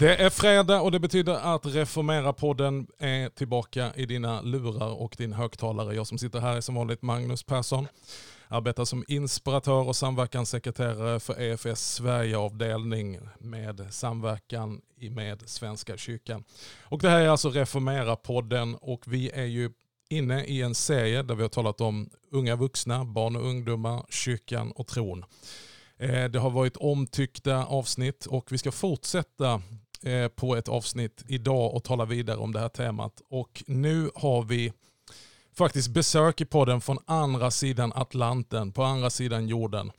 Det är fredag och det betyder att Reformera-podden är tillbaka i dina lurar och din högtalare. Jag som sitter här är som vanligt Magnus Persson. Arbetar som inspiratör och samverkanssekreterare för EFS Sverigeavdelning med samverkan med Svenska kyrkan. Och det här är alltså Reformera-podden och vi är ju inne i en serie där vi har talat om unga vuxna, barn och ungdomar, kyrkan och tron. Eh, det har varit omtyckta avsnitt och vi ska fortsätta Eh, på ett avsnitt idag och tala vidare om det här temat. Och nu har vi faktiskt besök i podden från andra sidan Atlanten, på andra sidan jorden.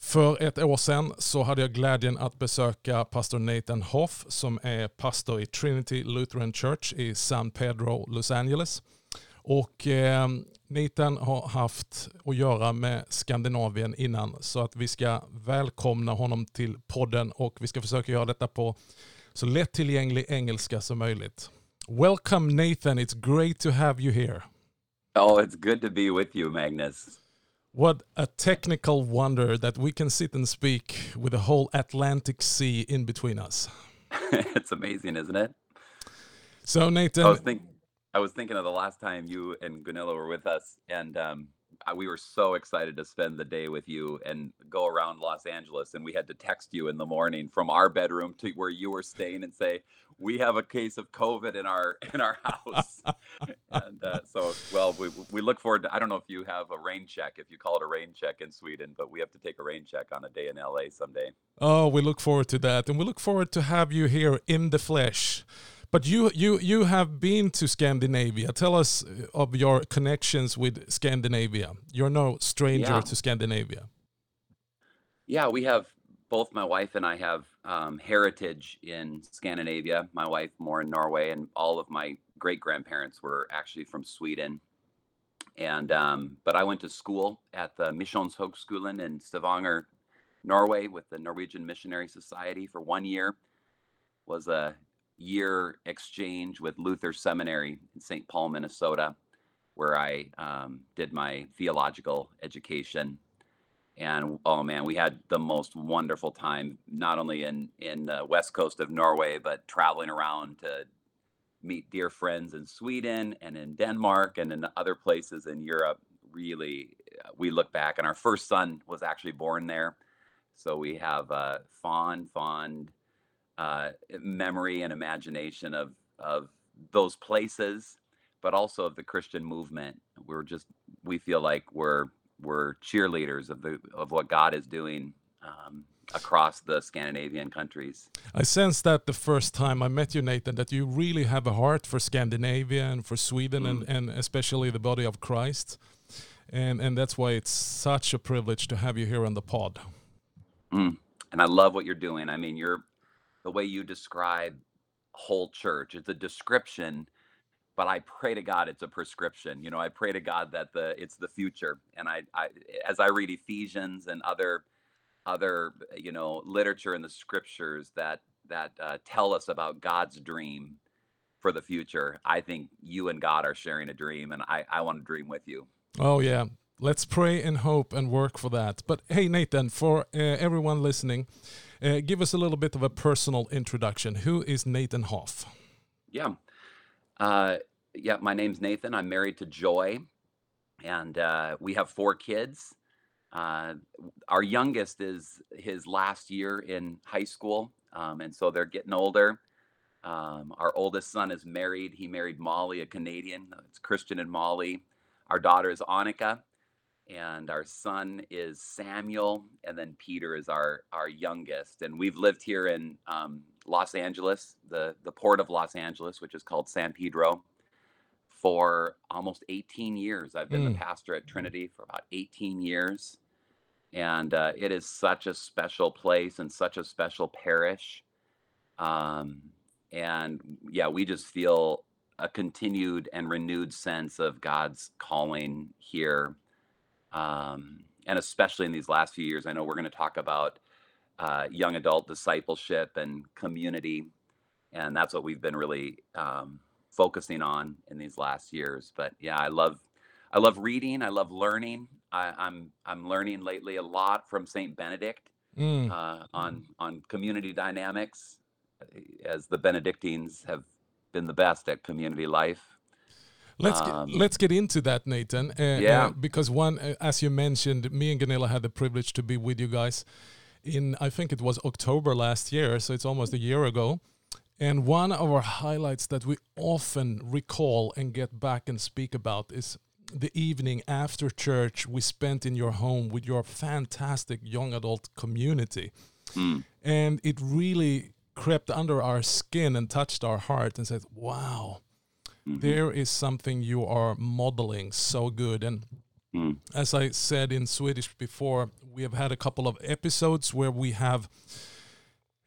För ett år sedan så hade jag glädjen att besöka pastor Nathan Hoff som är pastor i Trinity Lutheran Church i San Pedro, Los Angeles. Och eh, Nathan har haft att göra med Skandinavien innan så att vi ska välkomna honom till podden och vi ska försöka göra detta på så lättillgänglig engelska som möjligt. Welcome Nathan, it's great to have you here. Oh, it's good to be with you, Magnus. What a technical wonder that we can sit and speak with the whole Atlantic Sea in between us. it's amazing, isn't it? So Nathan, I was, thinking of the last time you and Gunilla were with us, and um, we were so excited to spend the day with you and go around Los Angeles. And we had to text you in the morning from our bedroom to where you were staying and say, "We have a case of COVID in our in our house." and uh, so, well, we we look forward to. I don't know if you have a rain check, if you call it a rain check in Sweden, but we have to take a rain check on a day in LA someday. Oh, we look forward to that, and we look forward to have you here in the flesh. But you you you have been to Scandinavia. Tell us uh, of your connections with Scandinavia. You're no stranger Yeah. to Scandinavia. Yeah, we have both my wife and I have um, heritage in Scandinavia. My wife more in Norway, and all of my great grandparents were actually from Sweden. And um, but I went to school at the Missionshögskolan in Stavanger, Norway, with the Norwegian Missionary Society for one year. Was a year exchange with Luther Seminary in St. Paul, Minnesota, where I um, did my theological education and oh man we had the most wonderful time not only in in the west coast of norway but traveling around to meet dear friends in sweden and in denmark and in other places in europe really uh, we look back and our first son was actually born there so we have a fond fond uh, memory and imagination of of those places but also of the christian movement we're just we feel like we're we're cheerleaders of the of what God is doing um, across the Scandinavian countries. I sensed that the first time I met you, Nathan, that you really have a heart for Scandinavia and for Sweden and, and especially the body of Christ. And and that's why it's such a privilege to have you here on the pod. Mm. And I love what you're doing. I mean, you're the way you describe whole church. It's a description, but I pray to God it's a prescription. You know, I pray to God that the it's the future. And I, I as I read Ephesians and other other you know literature in the scriptures that that uh, tell us about God's dream for the future. I think you and God are sharing a dream, and I I want to dream with you. Oh yeah, let's pray and hope and work for that. But hey, Nathan, for uh, everyone listening, uh, give us a little bit of a personal introduction. Who is Nathan Hoff? Yeah. Uh, yeah, my name's Nathan. I'm married to Joy, and uh, we have four kids. Uh, our youngest is his last year in high school, um, and so they're getting older. Um, our oldest son is married. He married Molly, a Canadian. It's Christian and Molly. Our daughter is Annika, and our son is Samuel, and then Peter is our our youngest. And we've lived here in um, Los Angeles, the the port of Los Angeles, which is called San Pedro, for almost 18 years. I've been Mm. the pastor at Trinity for about 18 years, and uh, it is such a special place and such a special parish. Um, and yeah, we just feel a continued and renewed sense of God's calling here um, and especially in these last few years. I know we're going to talk about uh, young adult discipleship and community, and that's what we've been really um, focusing on in these last years. But yeah, I love I love reading. I love learning. I, I'm I'm learning lately a lot from Saint Benedict Mm. uh, on on community dynamics as the Benedictines have been the best at community life. Let's get, Um, let's get into that, Nathan. Uh, Yeah. uh, because one, uh, as you mentioned, me and Gunilla had the privilege to be with you guys in I think it was October last year, so it's almost a year ago. And one of our highlights that we often recall and get back and speak about is the evening after church we spent in your home with your fantastic young adult community. Mm, And it really crept under our skin and touched our heart and said, wow, mhm, there is something you are modeling so good. And mm, as I said in Swedish before, we have had a couple of episodes where we have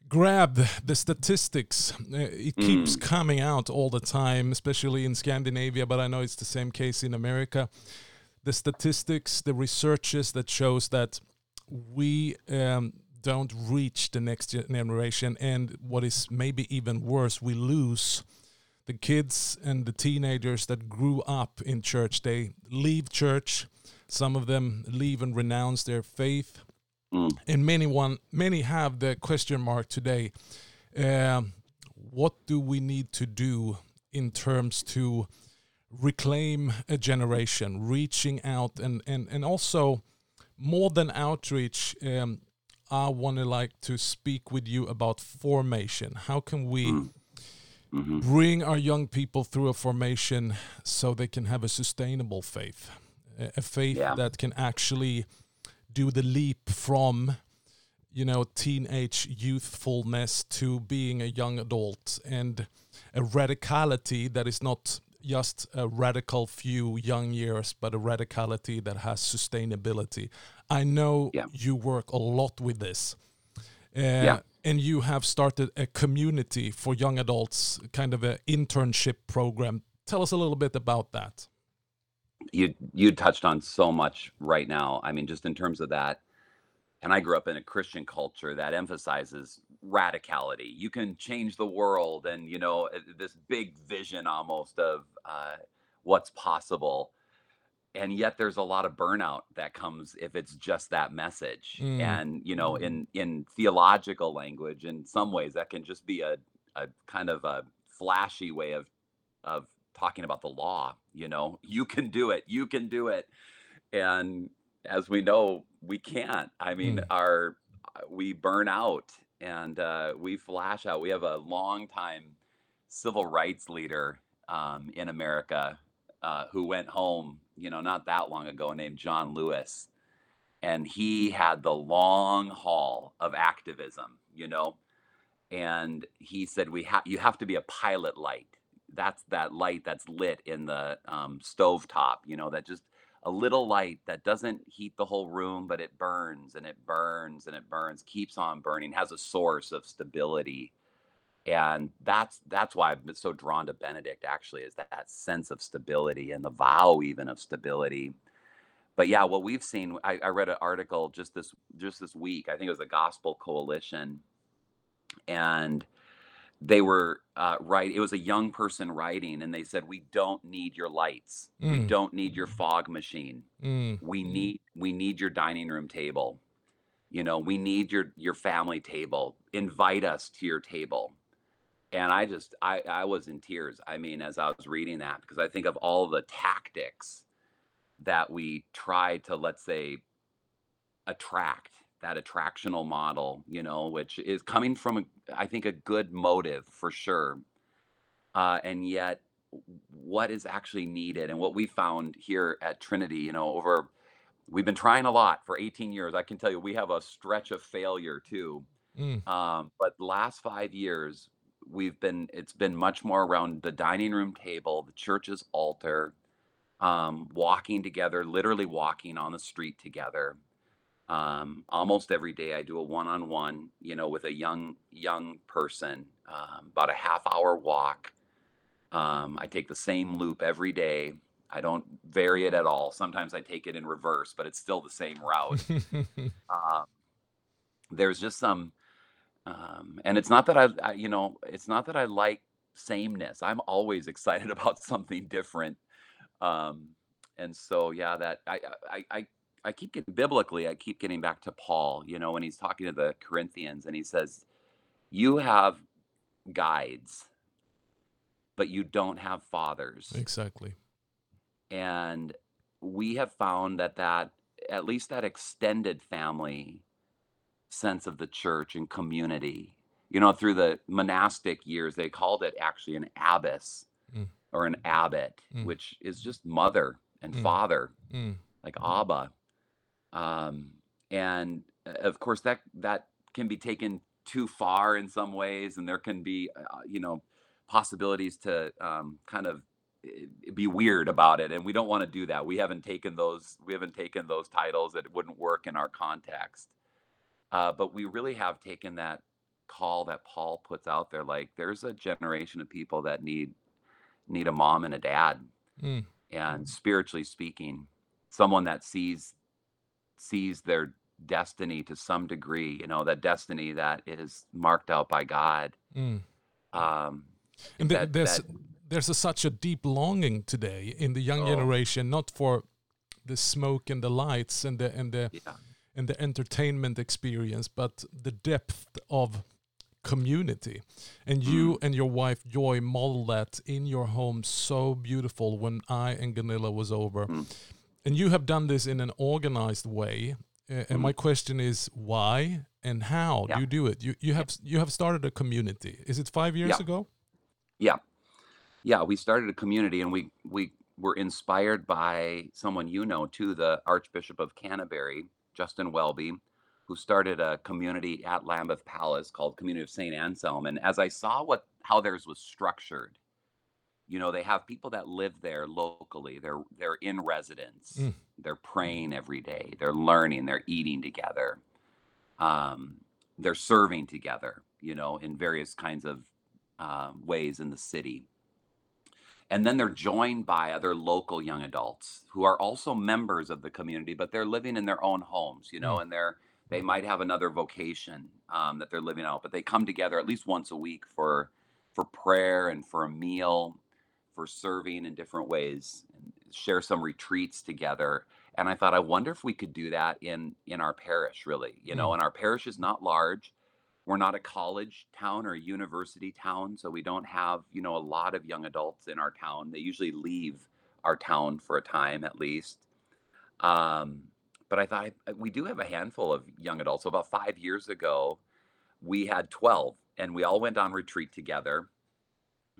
grabbed the statistics. Uh, It keeps coming out all the time, especially in Scandinavia, but I know it's the same case in America. The statistics, the researches that shows that we um, don't reach the next generation, and what is maybe even worse, we lose the kids and the teenagers that grew up in church. They leave church. Some of them leave and renounce their faith, mm, and many one many have the question mark today. Um, what do we need to do in terms to reclaim a generation, reaching out and and and also more than outreach? Um, I want to like to speak with you about formation. How can we? mm, mhm, bring our young people through a formation so they can have a sustainable faith a faith Yeah. that can actually do the leap from you know teenage youthfulness to being a young adult and a radicality that is not just a radical few young years but a radicality that has sustainability i know Yeah. you work a lot with this Yeah. and you have started a community for young adults, kind of an internship program. Tell us a little bit about that. you you touched on so much right now. I mean, just in terms of that, and I grew up in a Christian culture that emphasizes radicality. You can change the world, and you know uh, this big vision almost of uh, what's possible. And yet, there's a lot of burnout that comes if it's just that message. Mm. And you know, in in theological language, in some ways, that can just be a a kind of a flashy way of of talking about the law you know you can do it you can do it and as we know we can't i mean Mm. our we burn out and uh, we flash out we have a long time civil rights leader um, in america uh, who went home you know not that long ago named john lewis. And he had the long haul of activism you know? And he said we have you have to be a pilot light. That's that light that's lit in the um, stove top you know that just a little light that doesn't heat the whole room but it burns and it burns and it burns keeps on burning has a source of stability and that's that's why i've been so drawn to benedict actually is that, that sense of stability and the vow even of stability. But yeah what we've seen I, I read an article just this just this week i think it was the gospel coalition and they were uh, right it was a young person writing and they said we don't need your lights. We Mm. don't need your fog machine. Mm, we need we need your dining room table. You know we need your your family table. Invite us to your table and i just i i was in tears i mean as i was reading that because i think of all the tactics that we try to let's say attract that attractional model you know which is coming from a, i think a good motive for sure uh, and yet what is actually needed and what we found here at trinity you know over we've been trying a lot for 18 years i can tell you we have a stretch of failure too mm, um, but last five years we've been it's been much more around the dining room table the church's altar um, walking together literally walking on the street together. Um, almost every day i do a one-on-one you know with a young young person um, about a half hour walk. Um, i take the same loop every day. I don't vary it at all. Sometimes i take it in reverse but it's still the same route. Um, there's just some um, and it's not that I, I you know it's not that i like sameness i'm always excited about something different um, and so yeah that I, I i i keep getting biblically i keep getting back to paul you know when he's talking to the corinthians and he says you have guides, but you don't have fathers. Exactly. And we have found that that at least that extended family sense of the church and community. You know, through the monastic years, they called it actually an abbess Mm. or an abbot, Mm. which is just mother and Mm. father, Mm. like Abba. Um, and uh, of course, that that can be taken too far in some ways, and there can be, uh, you know, possibilities to um, kind of eh, be weird about it and we don't want to do that we haven't taken those we haven't taken those titles that wouldn't work in our context uh, but we really have taken that call that paul puts out there like there's a generation of people that need need a mom and a dad Mm. and spiritually speaking someone that sees sees their destiny to some degree you know that destiny that is marked out by god Mm. um And th- that there's that there's a, such a deep longing today in the young oh generation, not for the smoke and the lights and the and the yeah and the entertainment experience, but the depth of community. And you mm, and your wife Joy model that in your home so beautiful when I and Gunilla was over. mm, And you have done this in an organized way. Uh, and my mm, question is why and how do you do it? You you have you have started a community. Is it 5 years yeah ago? yeah yeah we started a community and we we were inspired by someone you know too the archbishop of canterbury justin welby who started a community at lambeth palace called community of st anselm. And as i saw what how theirs was structured you know they have people that live there locally. They're they're in residence. Mm. they're praying every day. They're learning. They're eating together. Um, they're serving together you know in various kinds of um, ways in the city and then they're joined by other local young adults who are also members of the community but they're living in their own homes you know Mm. and they're they might have another vocation um, that they're living out but they come together at least once a week for for prayer and for a meal for serving in different ways and share some retreats together and i thought i wonder if we could do that in in our parish really you know Mm. and our parish is not large we're not a college town or a university town so we don't have you know a lot of young adults in our town. They usually leave our town for a time at least. Um, but i thought we do have a handful of young adults. So about five years ago we had 12 and we all went on retreat together.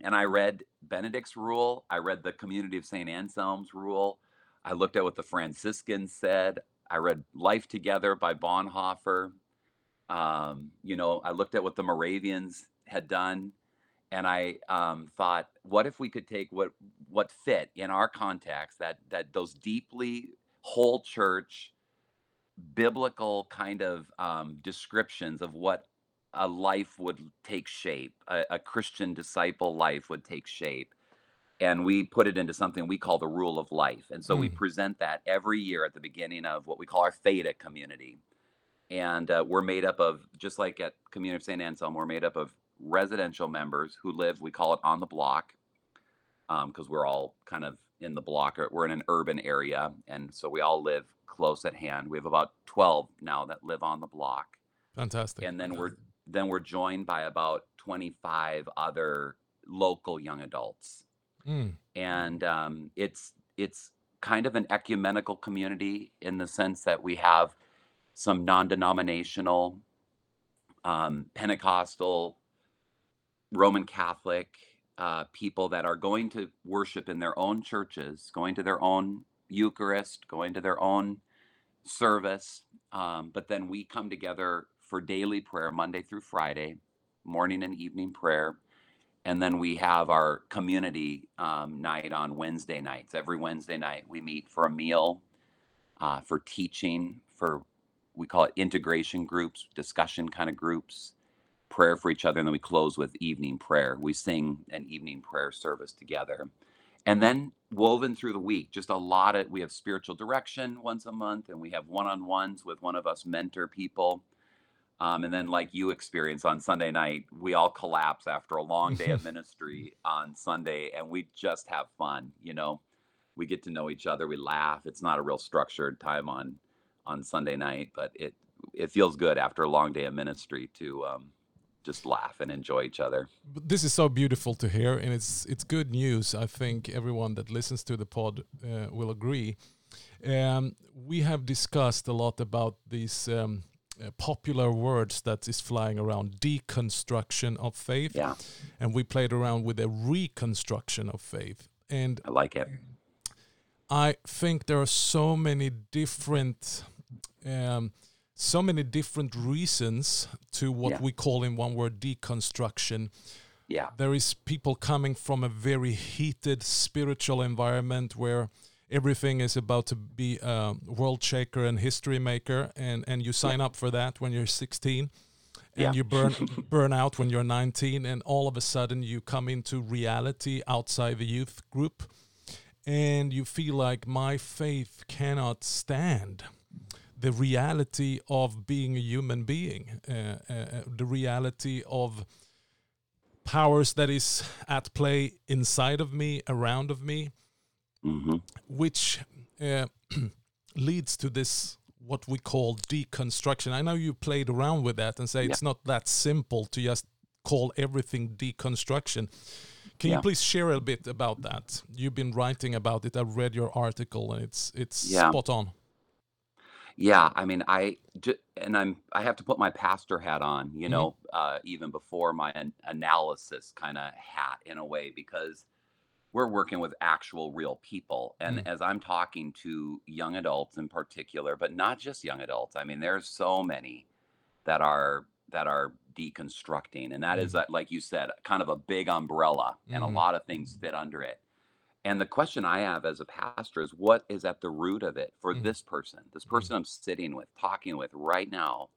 And i read benedict's rule. I read the community of st anselm's rule. I looked at what the franciscans said. I read life together by bonhoeffer um, you know, I looked at what the Moravians had done, and I um, thought, what if we could take what what fit in our context that that those deeply whole church biblical kind of um, descriptions of what a life would take shape, a, a Christian disciple life would take shape, and we put it into something we call the rule of life. And so we Mm. present that every year at the beginning of what we call our Theta community and uh, we're made up of just like at community of st anselm we're made up of residential members who live we call it on the block because we're all kind of in the block or we're in an urban area and so we all live close at hand we have about 12 now that live on the block Fantastic. and then we're then we're joined by about 25 other local young adults Mm. and um, it's it's kind of an ecumenical community in the sense that we have some non-denominational um, pentecostal roman catholic uh, people that are going to worship in their own churches going to their own eucharist going to their own service um, but then we come together for daily prayer monday through friday morning and evening prayer and then we have our community um, night on Wednesday nights. Every Wednesday night, we meet for a meal, uh, for teaching, for we call it integration groups, discussion kind of groups, prayer for each other, and then we close with evening prayer. We sing an evening prayer service together. And then woven through the week, just a lot of we have spiritual direction once a month, and we have one on ones with one of us mentor people. Um, and then, like you experience on Sunday night, we all collapse after a long day of ministry on Sunday, and we just have fun. You know, we get to know each other, we laugh. It's not a real structured time on on Sunday night, but it it feels good after a long day of ministry to um, just laugh and enjoy each other. This is so beautiful to hear, and it's it's good news. I think everyone that listens to the pod uh, will agree. Um, we have discussed a lot about these um, uh, popular words that is flying around: deconstruction of faith, Yeah, and we played around with a reconstruction of faith. And I like it. I think there are so many different, um, so many different reasons to what Yeah. we call in one word deconstruction. Yeah, There is people coming from a very heated spiritual environment where everything is about to be a world shaker and history maker, and and you sign up for that when you're 16. And Yeah. you burn burn out when you're 19, and all of a sudden you come into reality outside the youth group, and you feel like my faith cannot stand the reality of being a human being, uh, uh, uh, the reality of powers that is at play inside of me, around of me, hmm which uh, leads to this what we call deconstruction. I know you played around with that and say Yeah. it's not that simple to just call everything deconstruction. Can you please share a bit about that? You've been writing about it. I've read your article and it's it's Yeah. spot on. Yeah, I mean, I and I'm I have to put my pastor hat on, you Mhm. know, uh, even before my an- analysis kind of hat in a way because we're working with actual real people, and Mm. as I'm talking to young adults in particular, but not just young adults. I mean, there's so many that are that are deconstructing, and that is Mm. like you said, kind of a big umbrella, and a Mhm. lot of things fit under it. And the question I have as a pastor is what is at the root of it for Mhm. this person, this Mhm. person I'm sitting with, talking with right now?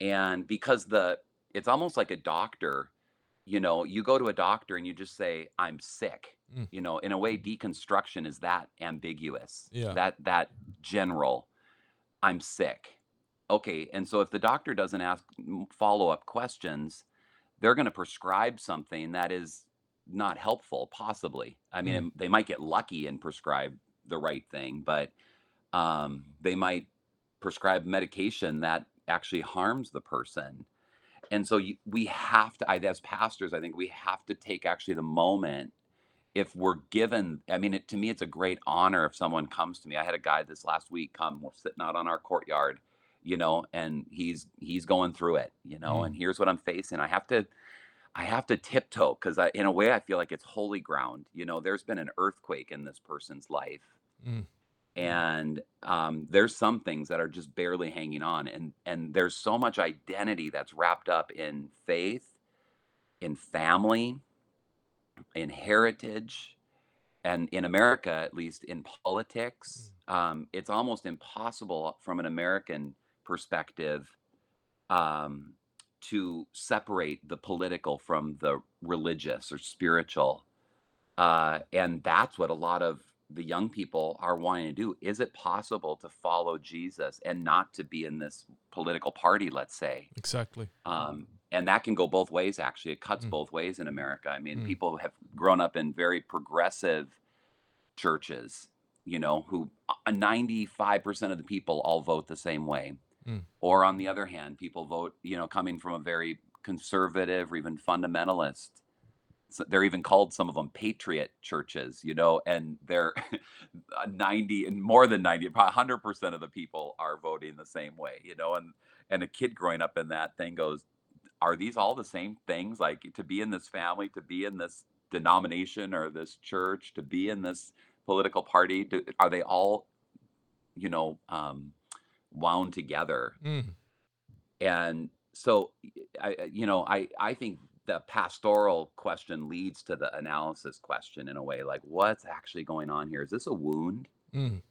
And because the it's almost like a doctor, you know, you go to a doctor and you just say, I'm sick. Mm. You know, in a way, deconstruction is that ambiguous, Yeah. that that general, I'm sick. Okay. And so if the doctor doesn't ask follow-up questions, they're going to prescribe something that is not helpful, possibly. I mean, Mm. it- they might get lucky and prescribe the right thing, but um, they might prescribe medication that actually harms the person. And so you, we have to, I, as pastors, I think we have to take actually the moment if we're given. I mean, it, to me, it's a great honor if someone comes to me. I had a guy this last week come, we're sitting out on our courtyard, you know, and he's he's going through it, you know, Mm. and here's what I'm facing. I have to I have to tiptoe because I, in a way, I feel like it's holy ground. You know, there's been an earthquake in this person's life, Mm. and um, there's some things that are just barely hanging on, and and there's so much identity that's wrapped up in faith, in family, in heritage, and in America, at least in politics. Um, it's almost impossible from an American perspective um, to separate the political from the religious or spiritual. Uh, and that's what a lot of the young people are wanting to do. Is it possible to follow Jesus and not to be in this political party, let's say? Exactly. Um, and that can go both ways, actually. It cuts Mm. both ways in America. I mean, Mm. people have grown up in very progressive churches, you know, who uh, 95% of the people all vote the same way. Mm. Or on the other hand, people vote, you know, coming from a very conservative or even fundamentalist. So they're even called some of them patriot churches, you know, and they're 90 and more than 90, probably 100% of the people are voting the same way, you know, and and a kid growing up in that thing goes, are these all the same things? Like to be in this family, to be in this denomination or this church, to be in this political party, do, are they all, you know, um, wound together? Mm. And so, I, you know, I I think the pastoral question leads to the analysis question in a way, like what's actually going on here? Is this a wound? Mm.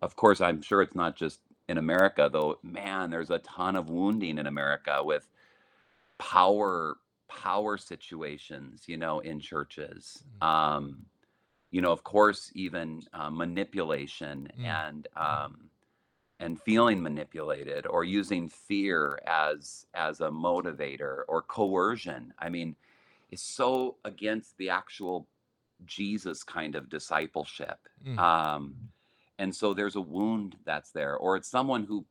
Of course, I'm sure it's not just in America, though. Man, there's a ton of wounding in America with power power situations, you know, in churches. Mm. Um, you know, of course, even uh, manipulation Mm. and um, and feeling manipulated or using fear as as a motivator or coercion. I mean, it's so against the actual Jesus kind of discipleship. Mm. Um, and so there's a wound that's there, or it's someone who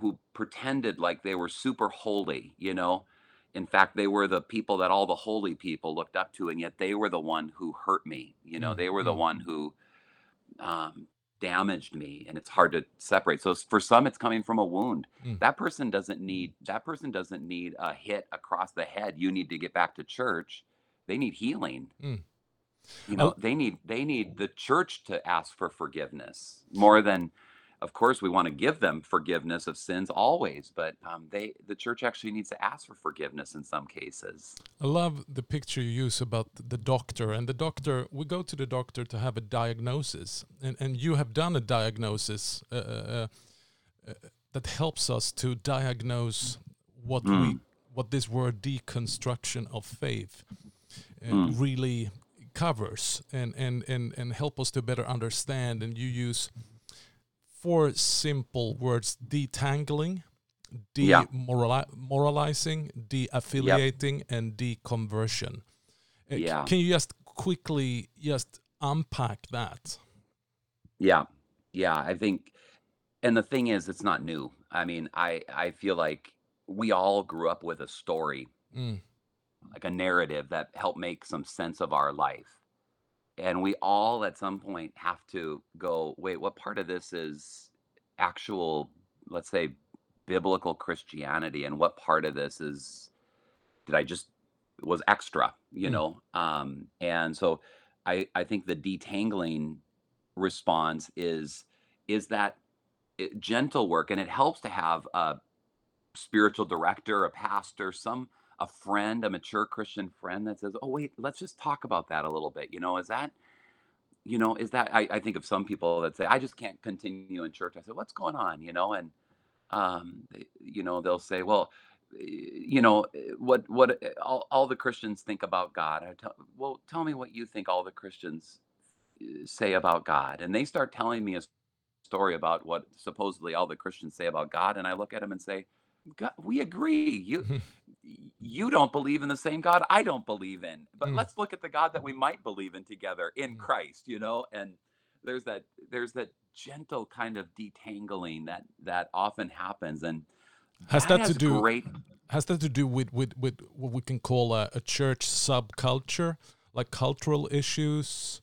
who pretended like they were super holy, you know. in fact they were the people that all the holy people looked up to and yet they were the one who hurt me you know Mm, they were the mm, one who um, damaged me and it's hard to separate. So for some it's coming from a wound. Mm, that person doesn't need that person doesn't need a hit across the head. You need to get back to church. They need healing. Mm. you know they need they need the church to ask for forgiveness more than of course we want to give them forgiveness of sins always but um, they the church actually needs to ask for forgiveness in some cases I love the picture you use about the doctor. And the doctor, we go to the doctor to have a diagnosis. And, and you have done a diagnosis uh, uh, uh, that helps us to diagnose what we Mm, what this word deconstruction of faith uh, mm, really covers and, and, and, and help us to better understand. And you use four simple words detangling, yeah. demoralizing, yep de-affiliating, and deconversion. Uh, yeah. can you just quickly just unpack that? yeah. Yeah i think and the thing is it's not new. I mean i i feel like we all grew up with a story Mm, like a narrative that helped make some sense of our life and we all at some point have to go wait what part of this is actual let's say biblical christianity and what part of this is did i just was extra you mm, know? Um and so i i think the detangling response is is that it, gentle work and it helps to have a spiritual director a pastor some a friend a mature christian friend that says oh wait let's just talk about that a little bit you know is that you know is that i, I think of some people that say i just can't continue in church. I said what's going on? you know and um they- you know they'll say well eh, you know eh, what what eh, all, all the christians think about god. I tell well tell me what you think all the christians eh, say about god. And they start telling me a story about what supposedly all the christians say about god and i look at them and say god, we agree you you don't believe in the same god i don't believe in but mm, let's look at the god that we might believe in together in mm. christ you know and there's that there's that gentle kind of detangling that that often happens and Has that that to do great has that to do with with, with what we can call a, a church subculture, like cultural issues?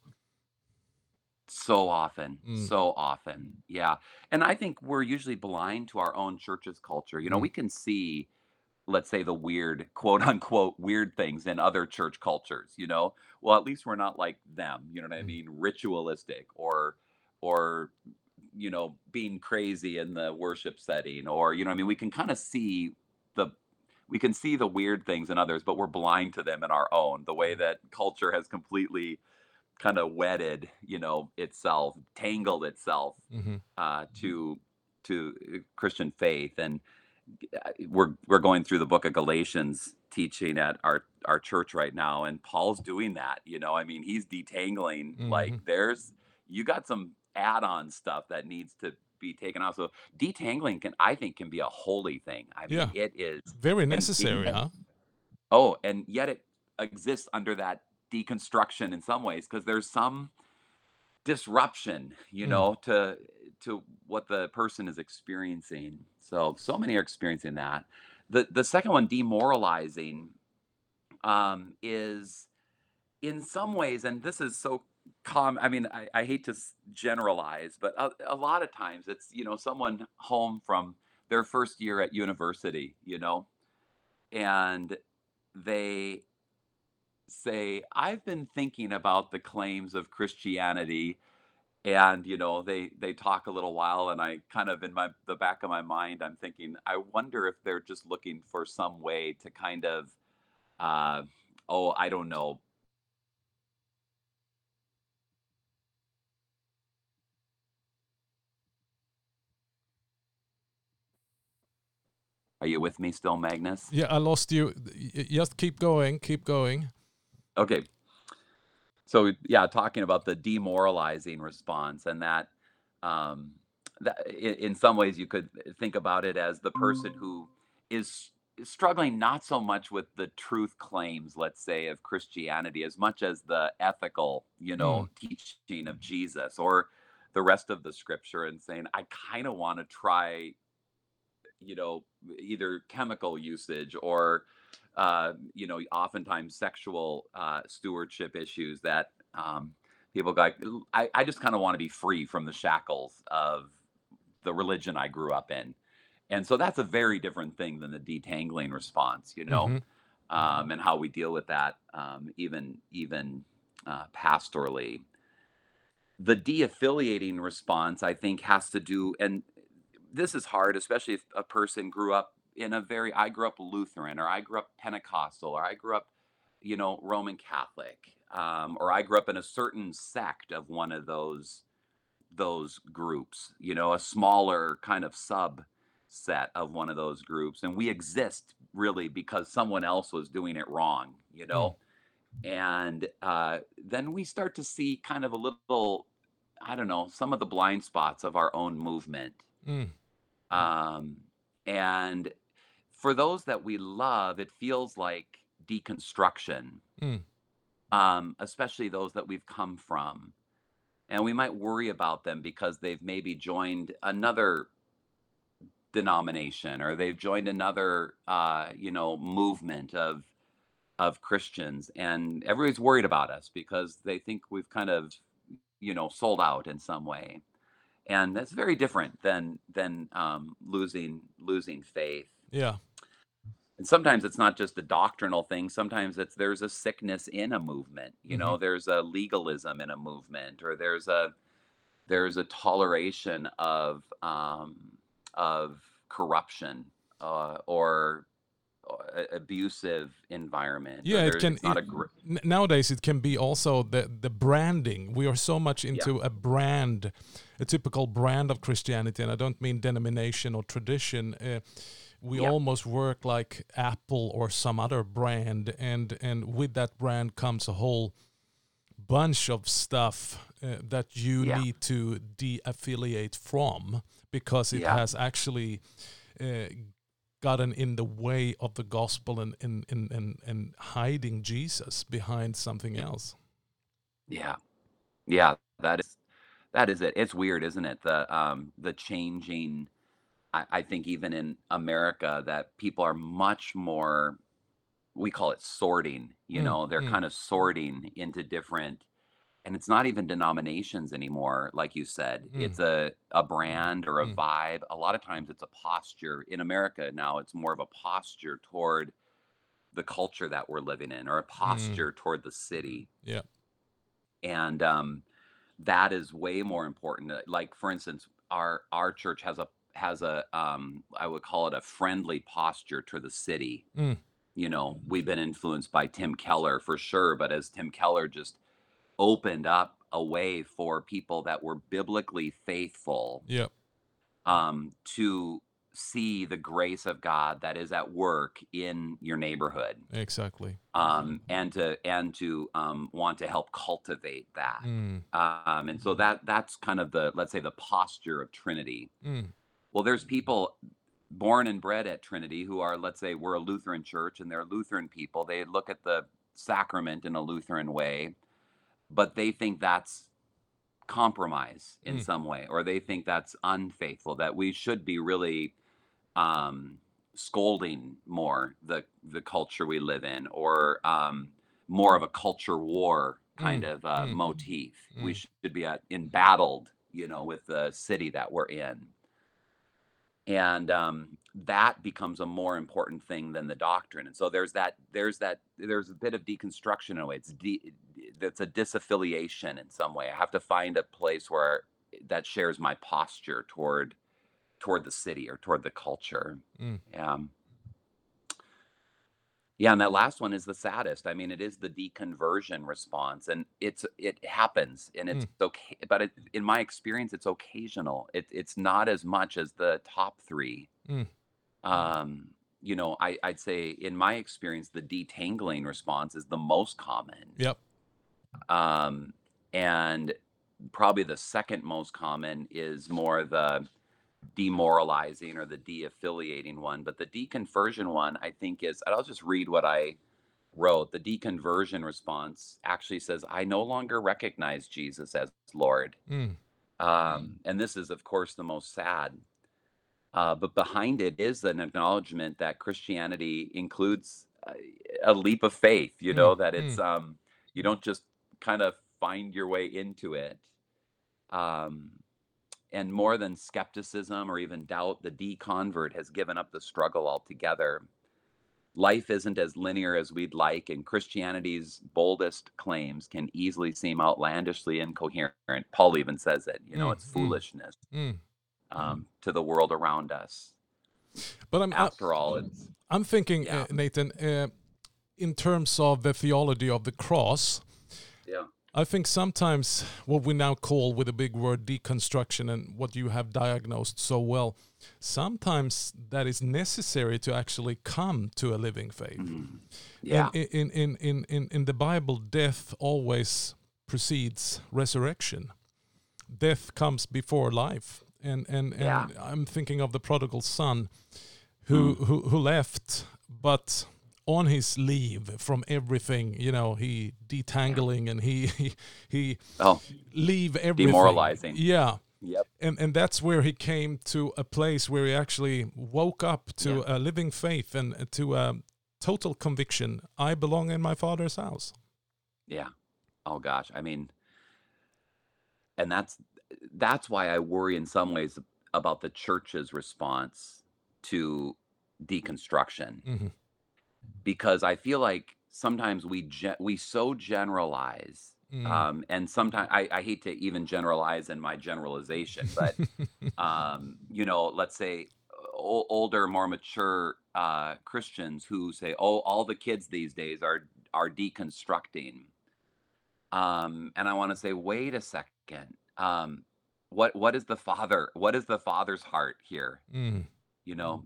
so often Mm, so often yeah and i think we're usually blind to our own church's culture you know mm, we can see let's say the weird quote unquote weird things in other church cultures you know? Well at least we're not like them you know what i mm, mean? Ritualistic or or you know being crazy in the worship setting or you know i mean? We can kind of see the we can see the weird things in others but we're blind to them in our own the way that culture has completely kind of wedded you know itself tangled itself mhm, uh to to uh, christian faith. And we're we're going through the book of Galatians teaching at our our church right now and Paul's doing that you know I mean he's detangling like mhm. there's you got some add-on stuff that needs to be taken out so detangling can I think can be a holy thing I mean Yeah, it is very and and necessary, huh? oh and yet it exists under that deconstruction in some ways because there's some disruption you Mm, know to to what the person is experiencing so so many are experiencing that the the second one demoralizing um is in some ways and this is so common. i mean i, I hate to generalize but a, a lot of times it's you know someone home from their first year at university you know and they say i've been thinking about the claims of christianity and you know they they talk a little while and i kind of in my the back of my mind i'm thinking i wonder if they're just looking for some way to kind of uh oh i don't know are you with me still magnus Yeah, I lost you. Just keep going, keep going. okay so yeah talking about the demoralizing response and that um that in, in some ways you could think about it as the person who is struggling not so much with the truth claims let's say of christianity as much as the ethical you Mm, know teaching of jesus or the rest of the scripture and saying i kind of want to try you know either chemical usage or uh, you know, oftentimes sexual uh, stewardship issues that um, people go, I, I just kind of want to be free from the shackles of the religion I grew up in. And so that's a very different thing than the detangling response, you know, hmm um, and how we deal with that, um, even even uh, pastorally. The de-affiliating response, I think, has to do, and this is hard, especially if a person grew up in a very, I grew up Lutheran, or I grew up Pentecostal, or I grew up, you know, Roman Catholic, um, or I grew up in a certain sect of one of those those groups, you know, a smaller kind of subset of one of those groups. And we exist really because someone else was doing it wrong, you Mm, know? And uh, then we start to see kind of a little, I don't know, some of the blind spots of our own movement. mm, Um, and for those that we love, it feels like deconstruction, mm. um, especially those that we've come from. And we might worry about them because they've maybe joined another denomination or they've joined another uh, you know movement of of Christians and everybody's worried about us because they think we've kind of you know sold out in some way and that's very different than than um, losing losing faith Yeah. And sometimes it's not just a doctrinal thing sometimes it's there's a sickness in a movement you hmm know there's a legalism in a movement or there's a there's a toleration of um, of corruption uh, or uh, abusive environment Yeah, it can. not It, a gr- nowadays, it can be also the the branding. We are so much yeah into a brand, a typical brand of Christianity, and I don't mean denomination or tradition. Uh, we yeah. almost work like Apple or some other brand, and and with that brand comes a whole bunch of stuff uh, that you yeah. need to de-affiliate from because it yeah. has actually uh, gotten in the way of the gospel and and, and, and and hiding Jesus behind something else. yeah. Yeah that is that is it. It's weird isn't it? The um the changing I, I think even in america that people are much more we call it sorting you Mm, know they're mm, kind of sorting into different and it's not even denominations anymore like you said. Mm, it's a a brand or a mm, vibe. A lot of times it's a posture. In america now it's more of a posture toward the culture that we're living in or a mm. posture toward the city. Yeah. and um that is way more important. Like for instance our our church has a has a um i would call it a friendly posture to the city Mm, you know we've been influenced by tim keller for sure but as tim keller just opened up a way for people that were biblically faithful yeah. um, to see the grace of God that is at work in your neighborhood, Exactly. um, and to and to um, want to help cultivate that. Mm, Um, and so that that's kind of the let's say the posture of Trinity. mm, Well, there's people born and bred at Trinity who are let's say we're a Lutheran church and they're Lutheran people. They look at the sacrament in a Lutheran way but they think that's compromise in mm, some way or they think that's unfaithful that we should be really um scolding more the the culture we live in or um more of a culture war kind mm, of uh, mm, motif. We mm. should be at, embattled you know with the city that we're in and um, that becomes a more important thing than the doctrine and so there's that there's that there's a bit of deconstruction in a way it's de- that's a disaffiliation in some way i have to find a place where that shares my posture toward toward the city or toward the culture Mm, um, yeah and that last one is the saddest i mean it is the deconversion response and it's it happens and it's mm, okay but it, in my experience it's occasional it, it's not as much as the top three mm, um, you know, I, I'd say in my experience, the detangling response is the most common. yep. Um, and probably the second most common is more the demoralizing or the de-affiliating one. But the deconversion one, I think, is, and I'll just read what I wrote. The deconversion response actually says, I no longer recognize Jesus as Lord. Mm, Um, and this is, of course, the most sad. Uh, but behind it is an acknowledgement that Christianity includes a, a leap of faith, you know, Mm, that it's mm, um you don't just kind of find your way into it. Um and more than skepticism or even doubt, the deconvert has given up the struggle altogether. Life isn't as linear as we'd like, and Christianity's boldest claims can easily seem outlandishly incoherent. Paul even says it, you know, mm, it's mm, foolishness mm. um, to the world around us. But I'm I, After all, it's, I'm thinking, yeah, uh, Nathan, uh, in terms of the theology of the cross. yeah, I think sometimes what we now call with a big word deconstruction and what you have diagnosed so well, sometimes that is necessary to actually come to a living faith. mhm, yeah, in in in in in the Bible, death always precedes resurrection. Death comes before life, and and yeah, I'm thinking of the prodigal son who mm, who who left, but on his leave from everything, you know, he detangling and he he, he Oh, leave everything. demoralizing. Yeah. Yep. And and that's where he came to a place where he actually woke up to Yeah. a living faith and to a total conviction. I belong in my father's house. Yeah. Oh gosh. I mean, and that's that's why I worry in some ways about the church's response to deconstruction hmm because I feel like sometimes we ge- we so generalize Mm. um and sometimes I, I hate to even generalize in my generalization but um you know let's say o- older more mature uh christians who say oh all the kids these days are are deconstructing um and i want to say wait a second um what what is the father what is the father's heart here Mm. you know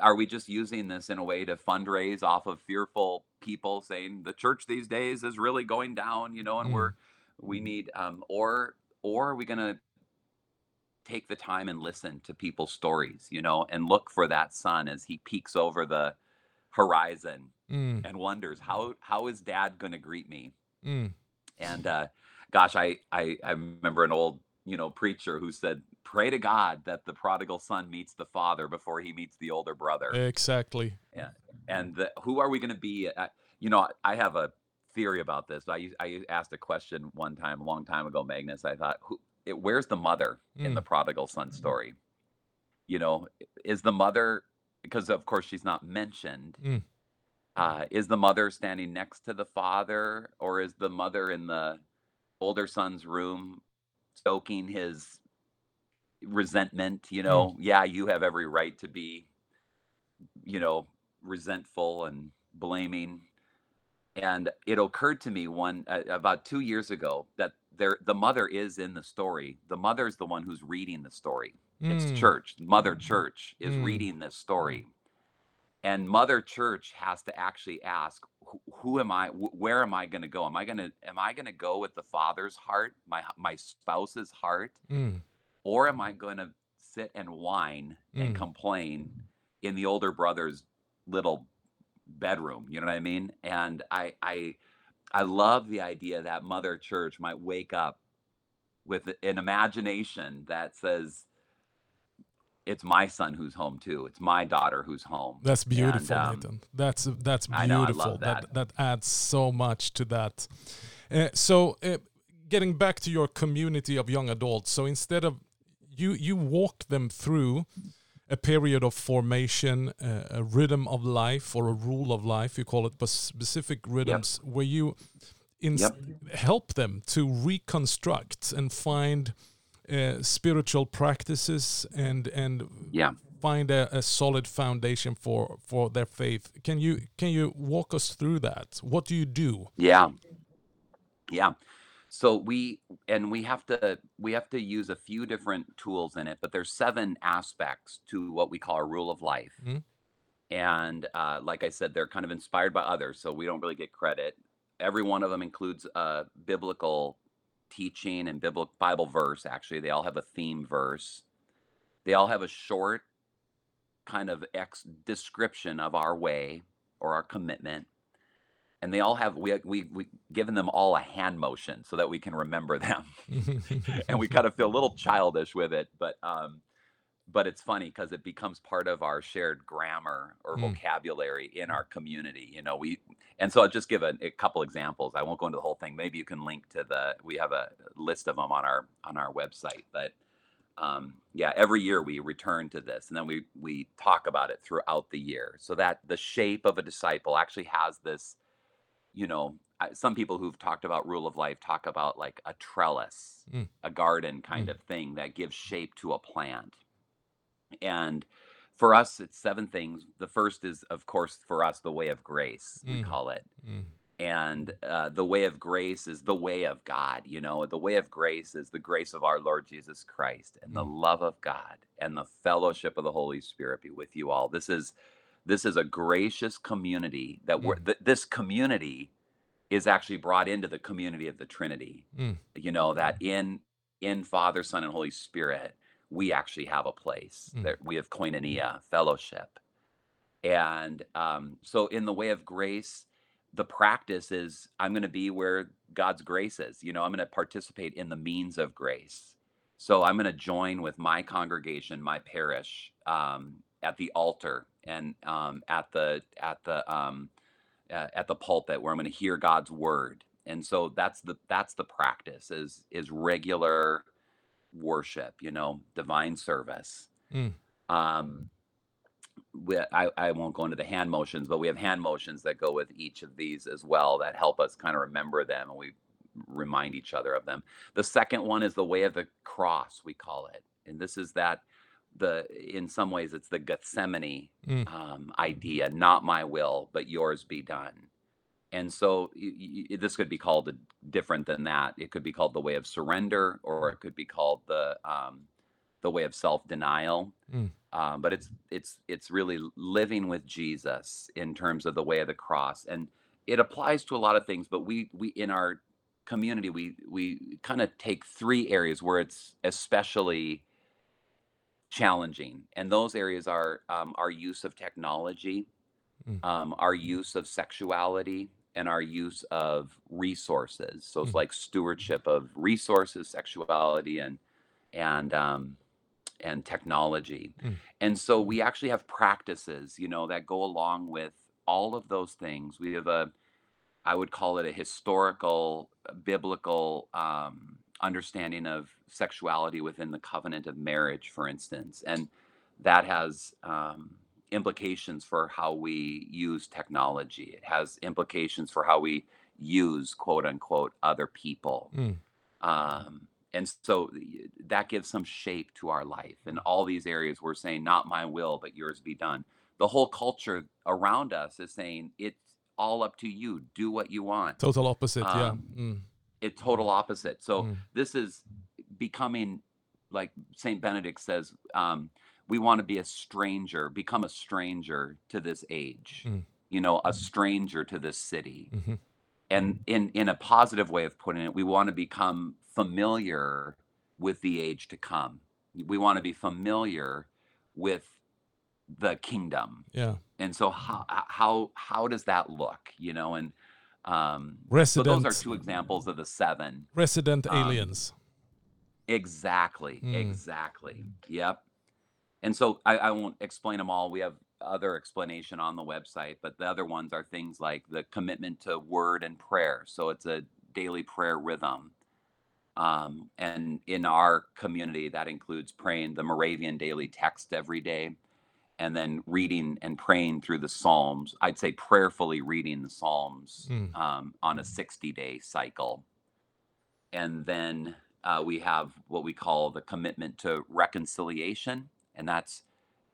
are we just using this in a way to fundraise off of fearful people saying the church these days is really going down you know and we're Mm. we need um or or are we going to take the time and listen to people's stories you know and look for that son as he peeks over the horizon Mm. and wonders how how is dad going to greet me Mm. and uh, gosh, I, I I remember an old you know preacher who said, "Pray to God that the prodigal son meets the father before he meets the older brother." Exactly. Yeah, and the, who are we going to be? Uh, you know, I have a theory about this. I I asked a question one time, a long time ago, Magnus. I thought, who, it, where's the mother in the Mm. prodigal son story? You know, is the mother because of course she's not mentioned Mm. uh, is the mother standing next to the father or is the mother in the older son's room stoking his resentment you Mm. know yeah you have every right to be you know resentful and blaming. And it occurred to me one uh, about two years ago that there the mother is in the story. The mother is the one who's reading the story. It's Mm. church. Mother church is Mm. reading this story. And mother church has to actually ask who, who am i? Wh- where am i going to go? Am i going to am i going to go with the father's heart my my spouse's heart? Mm. Or am i going to sit and whine and Mm. complain in the older brother's little bedroom you know what i mean and i i i love the idea that mother church might wake up with an imagination that says it's my son who's home too it's my daughter who's home That's and beautiful, um Nathan. That's that's i know i beautiful. love That that that adds so much to that. Uh, so, uh, getting back to your community of young adults. So instead of you, you walk them through a period of formation, uh, a rhythm of life, or a rule of life. You call it, but specific yep rhythms where you yep help them to reconstruct and find uh, spiritual practices and and yeah find a, a solid foundation for for their faith. Can you can you walk us through that? What do you do? yeah yeah so we and we have to we have to use a few different tools in it but there's seven aspects to what we call a rule of life. Mm, and uh, like i said they're kind of inspired by others so we don't really get credit. Every one of them includes a biblical teaching and biblical bible verse actually. They all have a theme verse. They all have a short kind of ex description of our way or our commitment and they all have we we we given them all a hand motion so that we can remember them and we kind of feel a little childish with it but um but it's funny because it becomes part of our shared grammar or Mm. vocabulary in our community. You know, we and so I'll just give a, a couple examples. I won't go into the whole thing. Maybe you can link to the. We have a list of them on our on our website. But um, yeah, every year we return to this, and then we we talk about it throughout the year, so that the shape of a disciple actually has this. You know, some people who've talked about rule of life talk about like a trellis, Mm. a garden kind Mm. of thing that gives shape to a plant. And for us, it's seven things. The first is, of course, for us, the way of grace, we Mm. call it. Mm. And uh, the way of grace is the way of God. You know, the way of grace is the grace of our Lord Jesus Christ and the Mm. love of God and the fellowship of the Holy Spirit be with you all. This is this is a gracious community that we're Mm. th- this community is actually brought into the community of the Trinity. Mm. You know that in in Father, Son, and Holy Spirit, we actually have a place. Mm. That we have koinonia, fellowship, and um, so in the way of grace, the practice is I'm going to be where God's grace is. You know, I'm going to participate in the means of grace. So I'm going to join with my congregation, my parish, um, at the altar and um, at the at the um, uh, at the pulpit where I'm going to hear God's word. And so that's the that's the practice is is regular worship, you know, divine service. Mm. Um, we, I, I won't go into the hand motions, but we have hand motions that go with each of these as well that help us kind of remember them and we remind each other of them. The second one is the way of the cross, we call it. And this is that the in some ways it's the Gethsemane Mm. um, idea, not my will, but yours be done. And so y- y- this could be called a, different than that. It could be called the way of surrender, or it could be called the um, the way of self denial. Mm. Um, but it's it's it's really living with Jesus in terms of the way of the cross, and it applies to a lot of things. But we we in our community we we kind of take three areas where it's especially challenging, and those areas are um, our use of technology, Mm. um, our use of sexuality, and our use of resources. So it's Mm. like stewardship of resources, sexuality, and and um, and technology. Mm. And so we actually have practices, you know, that go along with all of those things. We have a, I would call it a historical, biblical um, understanding of sexuality within the covenant of marriage, for instance, and that has um, implications for how we use technology. It has implications for how we use quote unquote other people. Mm. Um, and so that gives some shape to our life. In all these areas, we're saying, not my will, but yours be done. The whole culture around us is saying, it's all up to you. Do what you want. Total opposite. yeah. Um, Mm. It's total opposite. So Mm. this is becoming, like St. Benedict says, um, we want to be a stranger, become a stranger to this age, Mm. you know, a stranger to this city Mhm. and in in a positive way of putting it we want to become familiar with the age to come we want to be familiar with the kingdom Yeah. and so how how how does that look you know and um so those are two examples of the seven Resident um, aliens. Exactly. Mm. Exactly. Yep. And so I, I won't explain them all. We have other explanation on the website, but the other ones are things like the commitment to word and prayer. So it's a daily prayer rhythm. Um, and in our community, that includes praying the Moravian daily text every day and then reading and praying through the Psalms. I'd say prayerfully reading the Psalms Mm. um, on a 60 day cycle. And then uh, we have what we call the commitment to reconciliation, and that's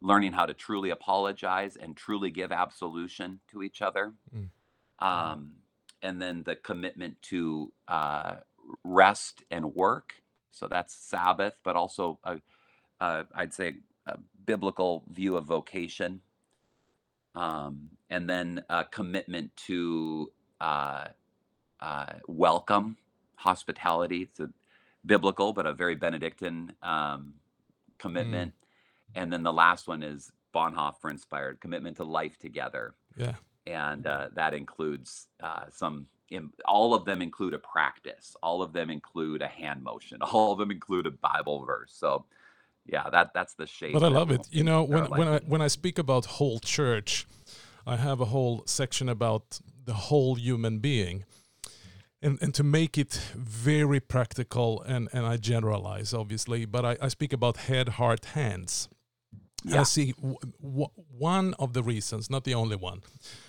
learning how to truly apologize and truly give absolution to each other. Mm. Um, and then the commitment to uh, rest and work. So that's Sabbath, but also a, a, I'd say biblical view of vocation. Um, and then a commitment to uh, uh, welcome, hospitality. It's a biblical, but a very Benedictine um, commitment. And then the last one is Bonhoeffer inspired commitment to life together. Yeah. And uh, that includes uh, some, all of them include a practice, all of them include a hand motion, all of them include a Bible verse. So yeah, that that's the shape. But I love it. You know, when when I when I speak about whole church, I have a whole section about the whole human being. And, and to make it very practical, and, and I generalize obviously, but I, I speak about head, heart, hands. I see w- w- one of the reasons, not the only one,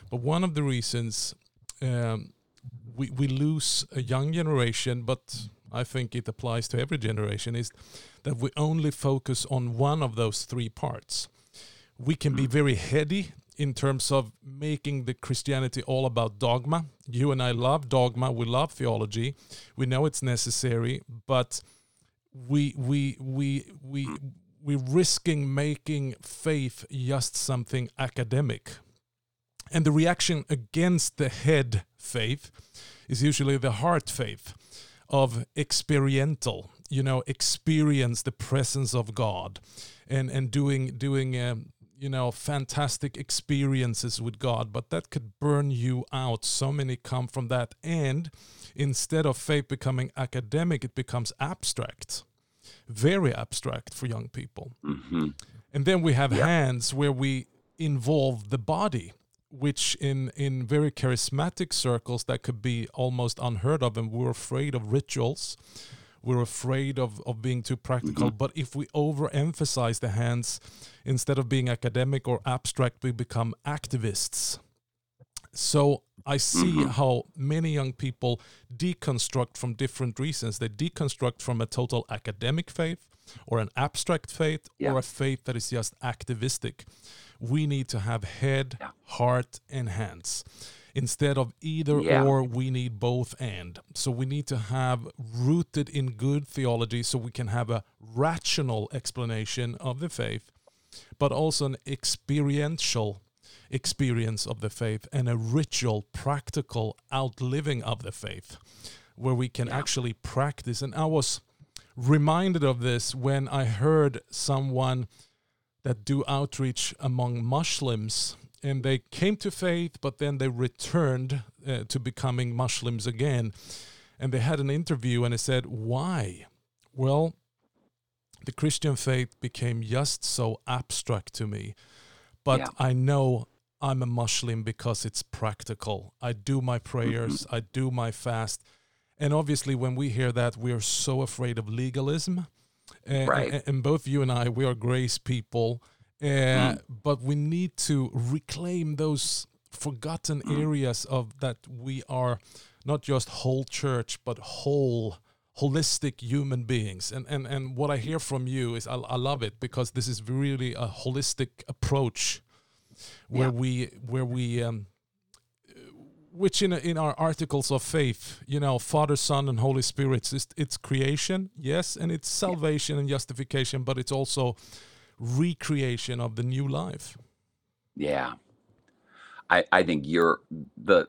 but one of the reasons um, we, we lose a young generation, but I think it applies to every generation, is that we only focus on one of those three parts. We can be mm. very heady in terms of making the Christianity all about dogma. You and I love dogma, we love theology, we know it's necessary, but we we we we we're risking making faith just something academic. And the reaction against the head faith is usually the heart faith of experiential, you know, experience the presence of God and, and doing, doing um, you know, fantastic experiences with God. But that could burn you out. So many come from that. And instead of faith becoming academic, it becomes abstract, very abstract for young people. hmm And then we have Yeah. hands where we involve the body, which in in very charismatic circles that could be almost unheard of, and we're afraid of rituals. We're afraid of, of being too practical. But if we overemphasize the hands, instead of being academic or abstract, we become activists. So I see Mhm. how many young people deconstruct from different reasons. They deconstruct from a total academic faith or an abstract faith Yeah. or a faith that is just activistic. We need to have head, Yeah. heart, and hands. Instead of either Yeah. or, we need both and. So we need to have rooted in good theology so we can have a rational explanation of the faith, but also an experiential experience of the faith and a ritual, practical outliving of the faith where we can actually practice. And I was reminded of this when I heard someone that do outreach among Muslims and they came to faith but then they returned uh, to becoming Muslims again and they had an interview and they said why well the Christian faith became just so abstract to me but Yeah. I know I'm a Muslim because it's practical. I do my prayers, I do my fast. And obviously, when we hear that, we are so afraid of legalism. Uh, Right. and, and both you and I, we are grace people. Uh, But we need to reclaim those forgotten areas of that we are not just whole church, but whole holistic human beings and and and what i hear from you is i, I love it because this is really a holistic approach where Yeah. we where we um which in in our articles of faith you know father son and holy spirit it's, it's creation yes and it's salvation and justification but it's also recreation of the new life Yeah. I I think you're the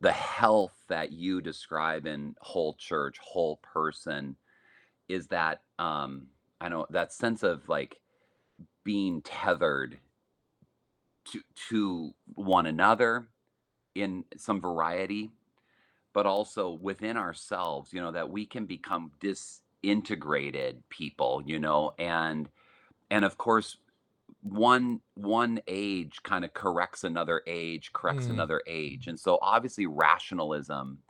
the health that you describe in whole church, whole person is that um I know that sense of like being tethered to to one another in some variety, but also within ourselves, you know, that we can become disintegrated people, you know, and and of course one one age kind of corrects another age corrects Mm. another age and so obviously rationalism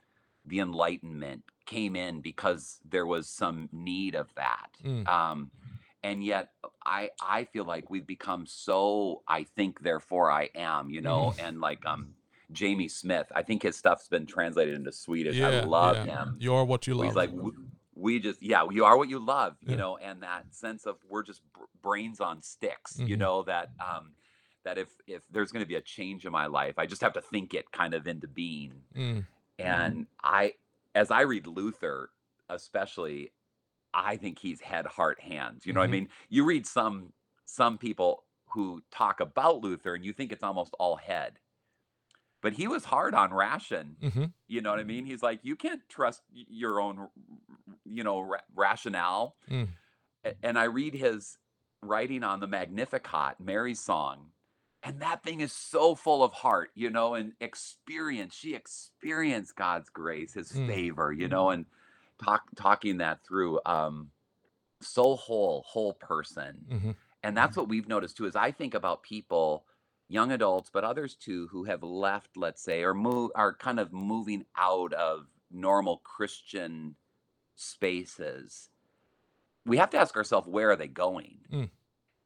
the enlightenment came in because there was some need of that Mm. um and yet i i feel like we've become so i think therefore i am you know and like um jamie smith i think his stuff's been translated into swedish. I love him. You're what you love. he's like "W- we just yeah you are what you love you know and that sense of we're just br- brains on sticks you Mhm. know that um that if if there's going to be a change in my life i just have to think it kind of into being. Mm. and i as i read luther especially i think he's head heart hands you know Mhm. what i mean? You read some some people who talk about luther and you think it's almost all head but he was hard on ration hmm you know what I mean? He's like, you can't trust your own, r- r- you know, ra- rationale. Mm. And I read his writing on the Magnificat, Mary's song, and that thing is so full of heart, you know, and experience. She experienced God's grace, His Mm. favor, you know, and talk talking that through. Um, so whole, whole person. hmm And that's what we've noticed too. Is I think about people, young adults, but others too, who have left, let's say, or move, are kind of moving out of normal Christian spaces. We have to ask ourselves, where are they going? Mm.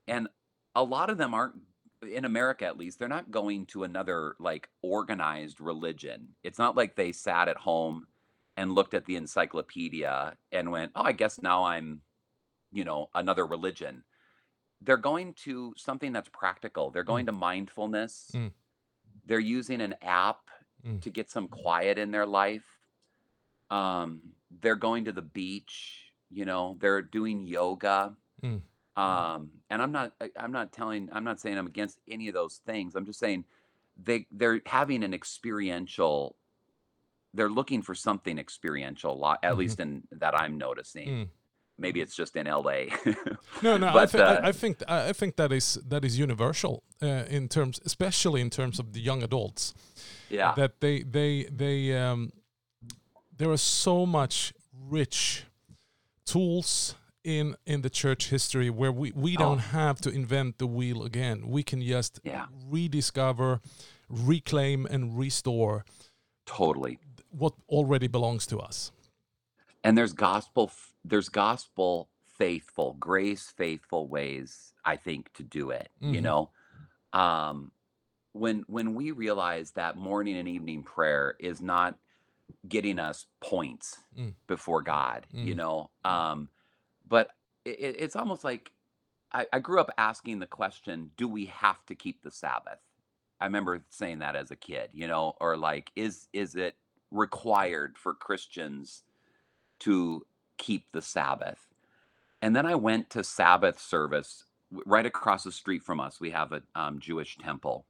And a lot of them aren't in America at least, they're not going to another like organized religion. It's not like they sat at home and looked at the encyclopedia and went, "Oh, I guess now I'm, you know, another religion." They're going to something that's practical. They're Mm, going to mindfulness. mm, They're using an app mm, to get some quiet in their life. Um, they're going to the beach, you know, they're doing yoga. mm, Um, and I'm not I'm not telling I'm not saying I'm against any of those things. I'm just saying they they're having an experiential they're looking for something experiential, at mhm, least in that I'm noticing. Maybe it's just in LA. No, no, I, th- uh I, I think I think that is that is universal uh, in terms, especially in terms of the young adults. yeah. That they they they um, there are so much rich tools in in the church history where we we don't Oh, have to invent the wheel again. We can just yeah. rediscover, reclaim, and restore Totally. what already belongs to us. And there's gospel there's gospel faithful, grace faithful ways I think to do it, you hmm know. Um when when we realize that morning and evening prayer is not getting us points Mm, before God, you mm, know. Um, but it, it's almost like I, I grew up asking the question, do we have to keep the Sabbath? I remember saying that as a kid, you know, or like, is is it required for Christians to keep the Sabbath? And then I went to Sabbath service right across the street from us. We have a um, Jewish temple,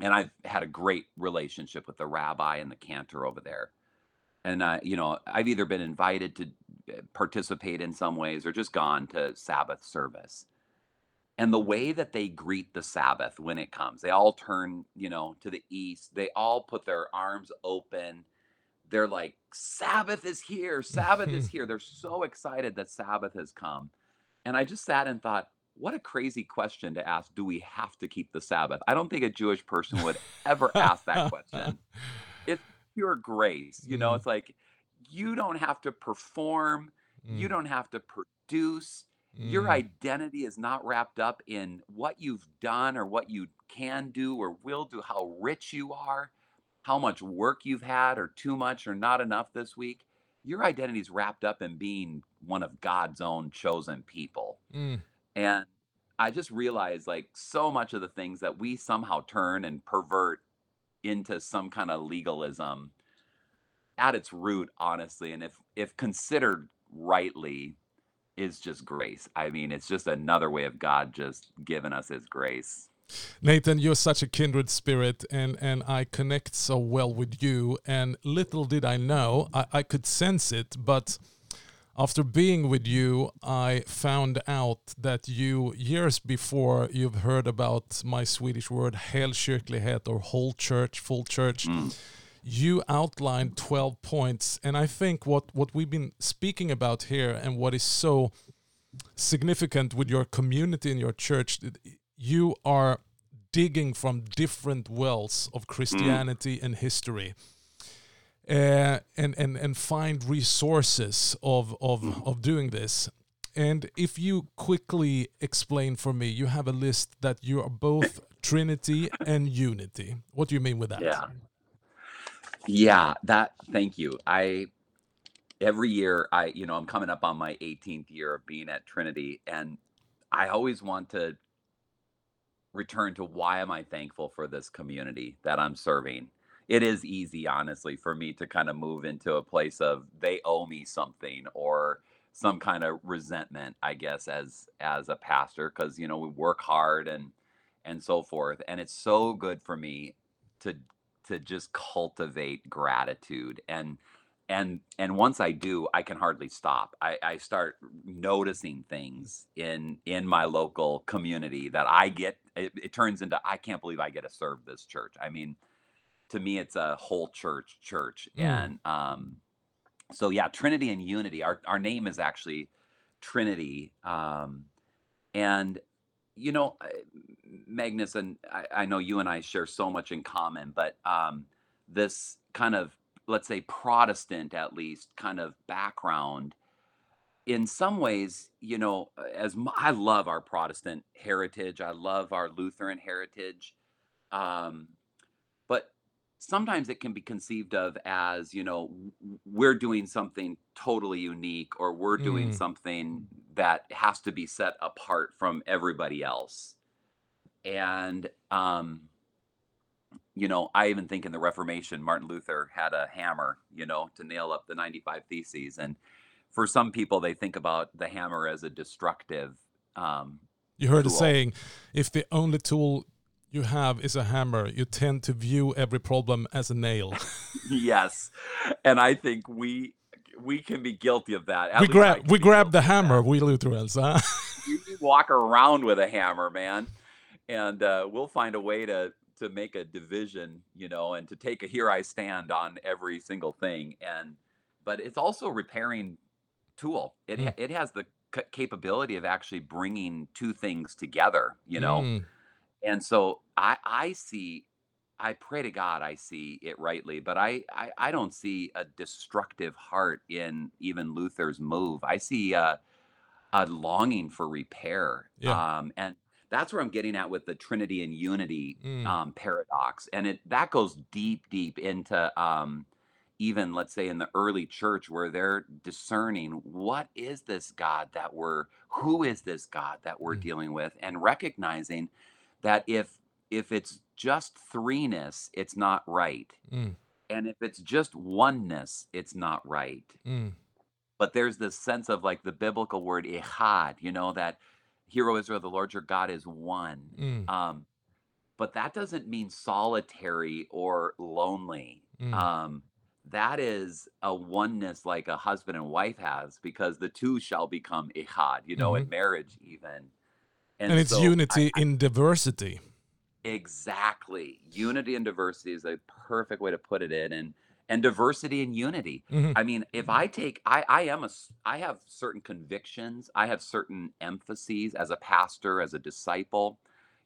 and I've had a great relationship with the rabbi and the cantor over there. And uh, you know i've either been invited to uh, participate in some ways or just gone to sabbath service. And the way that they greet the sabbath when it comes they all turn you know to the east. They all put their arms open they're like sabbath is here sabbath is here. They're so excited that sabbath has come and i just sat and thought what a crazy question to ask do we have to keep the sabbath? I don't think a jewish person would ever ask that question. It's pure grace. You know, mm, it's like you don't have to perform, you mm, don't have to produce. Your mm, identity is not wrapped up in what you've done or what you can do or will do, how rich you are, how much work you've had or too much or not enough this week. Your identity is wrapped up in being one of God's own chosen people. mm. And I just realized like so much of the things that we somehow turn and pervert into some kind of legalism at its root honestly and if if considered rightly is just grace i mean it's just another way of god just giving us his grace Nathan, you're such a kindred spirit, and, and I connect so well with you. And little did I know, I, I could sense it, but after being with you, I found out that you, years before you've heard about my Swedish word, helkyrklighet, or whole church, full church, Mm, you outlined 12 points. And I think what, what we've been speaking about here and what is so significant with your community and your church, you are digging from different wells of mm, Christianity and history. Uh, and, and and find resources of, of of doing this. And if you quickly explain for me, you have a list that you are both Trinity and Unity. What do you mean with that? yeah yeah that thank you i every year i you know i'm coming up on my 18th year of being at trinity and i always want to return to why am I thankful for this community that I'm serving. It is easy, honestly, for me to kind of move into a place of they owe me something or some mm. kind of resentment, I guess, as as a pastor, because you know we work hard and and so forth. And it's so good for me to to just cultivate gratitude and and and once i do i can hardly stop i i start noticing things in in my local community that i get it, it turns into i can't believe i get to serve this church i mean to me it's a whole church church Mm, and um so yeah trinity and unity our our name is actually Trinity. Um, and you know, Magnus, and I, I know you and I share so much in common, but um, this kind of, let's say, Protestant at least kind of background, in some ways, you know, as mu- I love our Protestant heritage, I love our Lutheran heritage, um, but sometimes it can be conceived of as, you know, w- w- we're doing something totally unique or we're doing Mm. something that has to be set apart from everybody else. And, um, you know, I even think in the Reformation, Martin Luther had a hammer, you know, to nail up the 95 Theses. And for some people, they think about the hammer as a destructive. Um, You heard the tool. saying, if the only tool you have is a hammer, you tend to view every problem as a nail. yes, and I think we we can be guilty of that. At we grab we grab the hammer, we Lutherans. Huh? You walk around with a hammer, man, and uh, we'll find a way to to make a division, you know, and to take a here I stand on every single thing. And but it's also repairing tool. It ha- it has the c- capability of actually bringing two things together, you know. Mm, And so I I see I pray to God I see it rightly, but I I, I don't see a destructive heart in even Luther's move. I see a, a longing for repair. Yeah. Um, and that's where I'm getting at with the Trinity and Unity mm, um, paradox, and it that goes deep, deep into um, even let's say in the early church where they're discerning what is this God that we're, who is this God that we're Mm. dealing with, and recognizing that if if it's just threeness, it's not right, mm, and if it's just oneness, it's not right mm, but there's this sense of like the biblical word echad, you know, that hero Israel, the Lord your God is one. mm, Um, but that doesn't mean solitary or lonely. mm. Um, that is a oneness like a husband and wife has because the two shall become echad, you know, in marriage even. and it's so I- unity in diversity. exactly. Unity and diversity is a perfect way to put it in. And and diversity and unity. Mhm. I mean, if I take, I, I am a I have certain convictions. I have certain emphases as a pastor, as a disciple.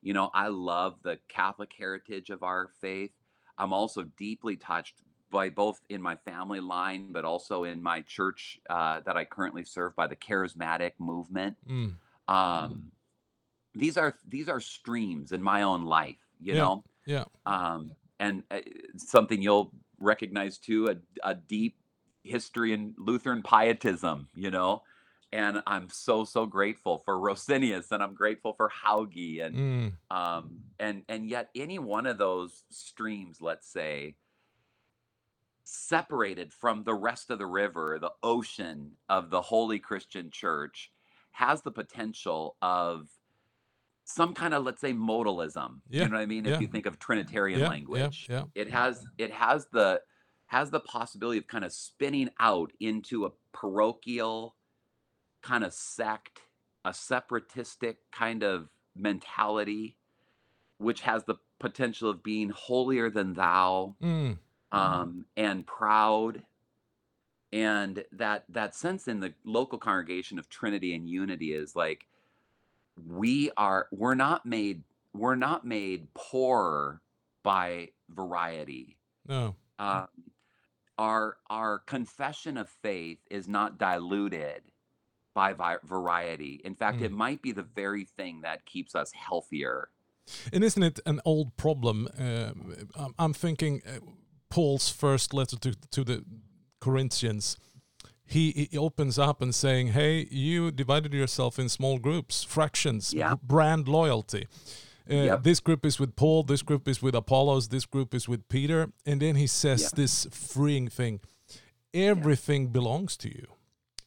You know, I love the Catholic heritage of our faith. I'm also deeply touched by both in my family line, but also in my church uh, that I currently serve by the charismatic movement. Mm, Um, these are these are streams in my own life. You Yeah. know, yeah. um, and uh, something you'll recognize too a, a deep history in Lutheran pietism, you know. And I'm so so grateful for Rosenius, and I'm grateful for Hauge, and Mm, um, and and yet any one of those streams, let's say, separated from the rest of the river, the ocean of the Holy Christian Church, has the potential of some kind of let's say modalism. Yeah, You know what I mean? yeah. If you think of Trinitarian yeah, language, yeah, it has it has the has the possibility of kind of spinning out into a parochial kind of sect, a separatistic kind of mentality, which has the potential of being holier than thou. Mm, um, and proud. And that that sense in the local congregation of Trinity and unity is like we are we're not made we're not made poorer by variety. no. Um, our our confession of faith is not diluted by vi- variety. In fact, Mm. it might be the very thing that keeps us healthier. And isn't it an old problem? Um, I'm- I'm thinking uh, Paul's first letter to, to the Corinthians. He, he opens up and saying, "Hey, you divided yourself in small groups, fractions, Yeah. brand loyalty. Uh, Yep. This group is with Paul. This group is with Apollos. This group is with Peter." And then he says Yeah. this freeing thing: "Everything belongs to you.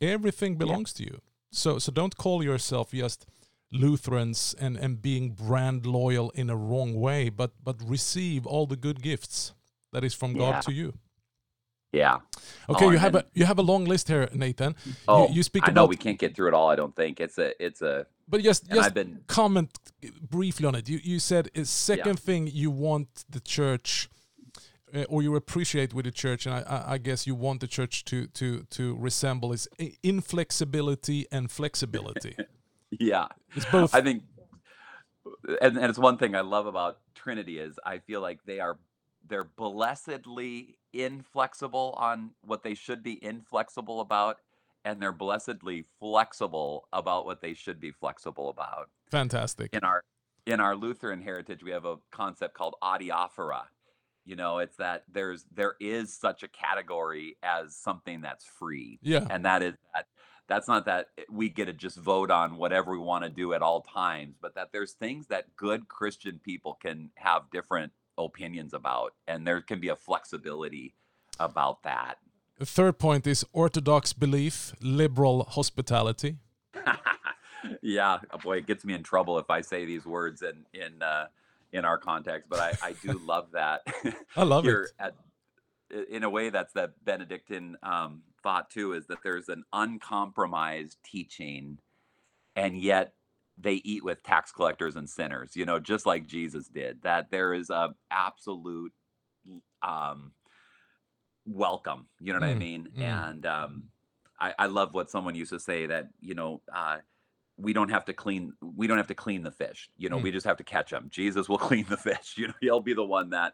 Everything belongs to you. So, so don't call yourself just." Lutherans and, and being brand loyal in a wrong way, but but receive all the good gifts that is from Yeah. God to you. Yeah. Okay, Oh, you have then- a you have a long list here, Nathan. Oh, you, you speak I know about, we can't get through it all. I don't think it's a it's a. but just just I've been comment briefly on it. You you said a second thing you want the church uh, or you appreciate with the church, and I, I, I guess you want the church to to to resemble is inflexibility and flexibility. Yeah. It's both. I think, and, and it's one thing I love about Trinity is I feel like they are they're blessedly inflexible on what they should be inflexible about, and they're blessedly flexible about what they should be flexible about. Fantastic. In our in our Lutheran heritage, we have a concept called adiaphora. You know, it's that there's there is such a category as something that's free Yeah. and that is that that's not that eh, we get to just vote on whatever we want to do at all times but that there's things that good christian people can have different opinions about and there can be a flexibility about that The third point is orthodox belief, liberal hospitality. yeah boy it gets me in trouble if i say these words in in uh in our context but i i do love that I love it. at in a way that's that benedictine um, thought too is that there's an uncompromised teaching and yet they eat with tax collectors and sinners you know just like jesus did that there is a absolute um welcome you know what i Mm, mean mm. and um I, I love what someone used to say that you know uh we don't have to clean we don't have to clean the fish you know Mm. we just have to catch them jesus will clean the fish you know he'll be the one that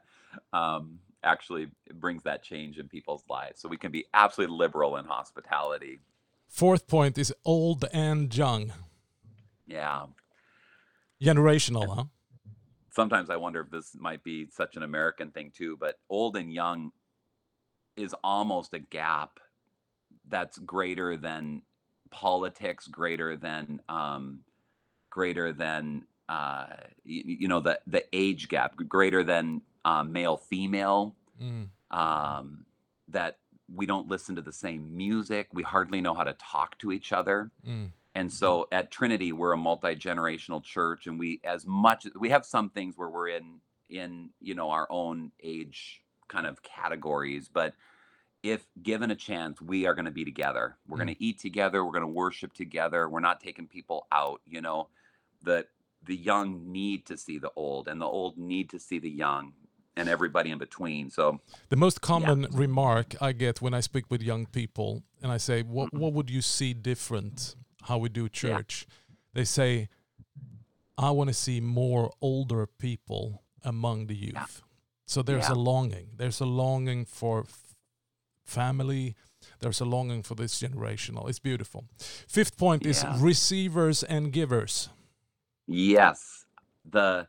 um actually brings that change in people's lives so we can be absolutely liberal in hospitality Fourth point is old and young. Yeah Generational, huh? sometimes i wonder if this might be such an american thing too but old and young is almost a gap that's greater than politics greater than um greater than uh you, you know the the age gap greater than um, male female Mm. um that we don't listen to the same music we hardly know how to talk to each other Mm. And so at Trinity, we're a multi-generational church and we as much we have some things where we're in in, you know, our own age kind of categories, but if given a chance, we are going to be together. We're going to eat together, we're going to worship together. We're not taking people out, you know. The the young need to see the old and the old need to see the young and everybody in between. So, The most common remark I get when I speak with young people and I say, what, Mm-hmm. what would you see different how we do church? They say, I want to see more older people among the youth. So there's Yeah. a longing. There's a longing for f- family. There's a longing for this generational. It's beautiful. Fifth point is receivers and givers. Yes. The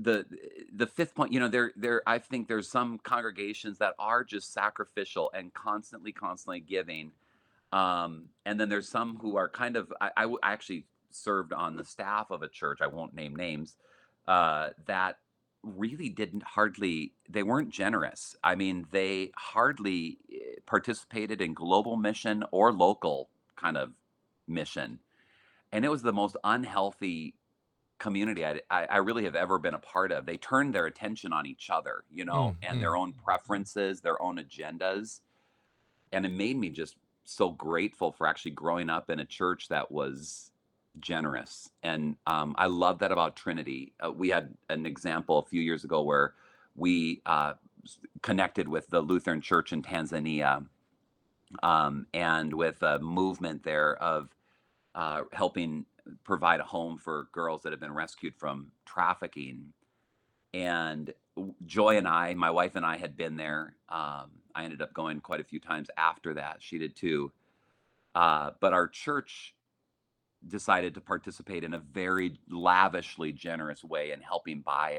the the fifth point, you know, there there I think there's some congregations that are just sacrificial and constantly, constantly giving. Um, and then there's some who are kind of I, I w- I actually served on the staff of a church, I won't name names, uh, that really didn't hardly they weren't generous. I mean, they hardly eh, participated in global mission or local kind of mission and it was the most unhealthy community I, I, really have ever been a part of. They turned their attention on each other, you know, Mm, and their own preferences, their own agendas, and it made me just so grateful for actually growing up in a church that was generous. And um, I love that about Trinity. Uh, we had an example a few years ago where we uh, connected with the Lutheran Church in Tanzania um, and with a movement there of uh, helping provide a home for girls that have been rescued from trafficking. And Joy and I, my wife and I, had been there. Um, I ended up going quite a few times after that. She did too. Uh, but our church decided to participate in a very lavishly generous way in helping buy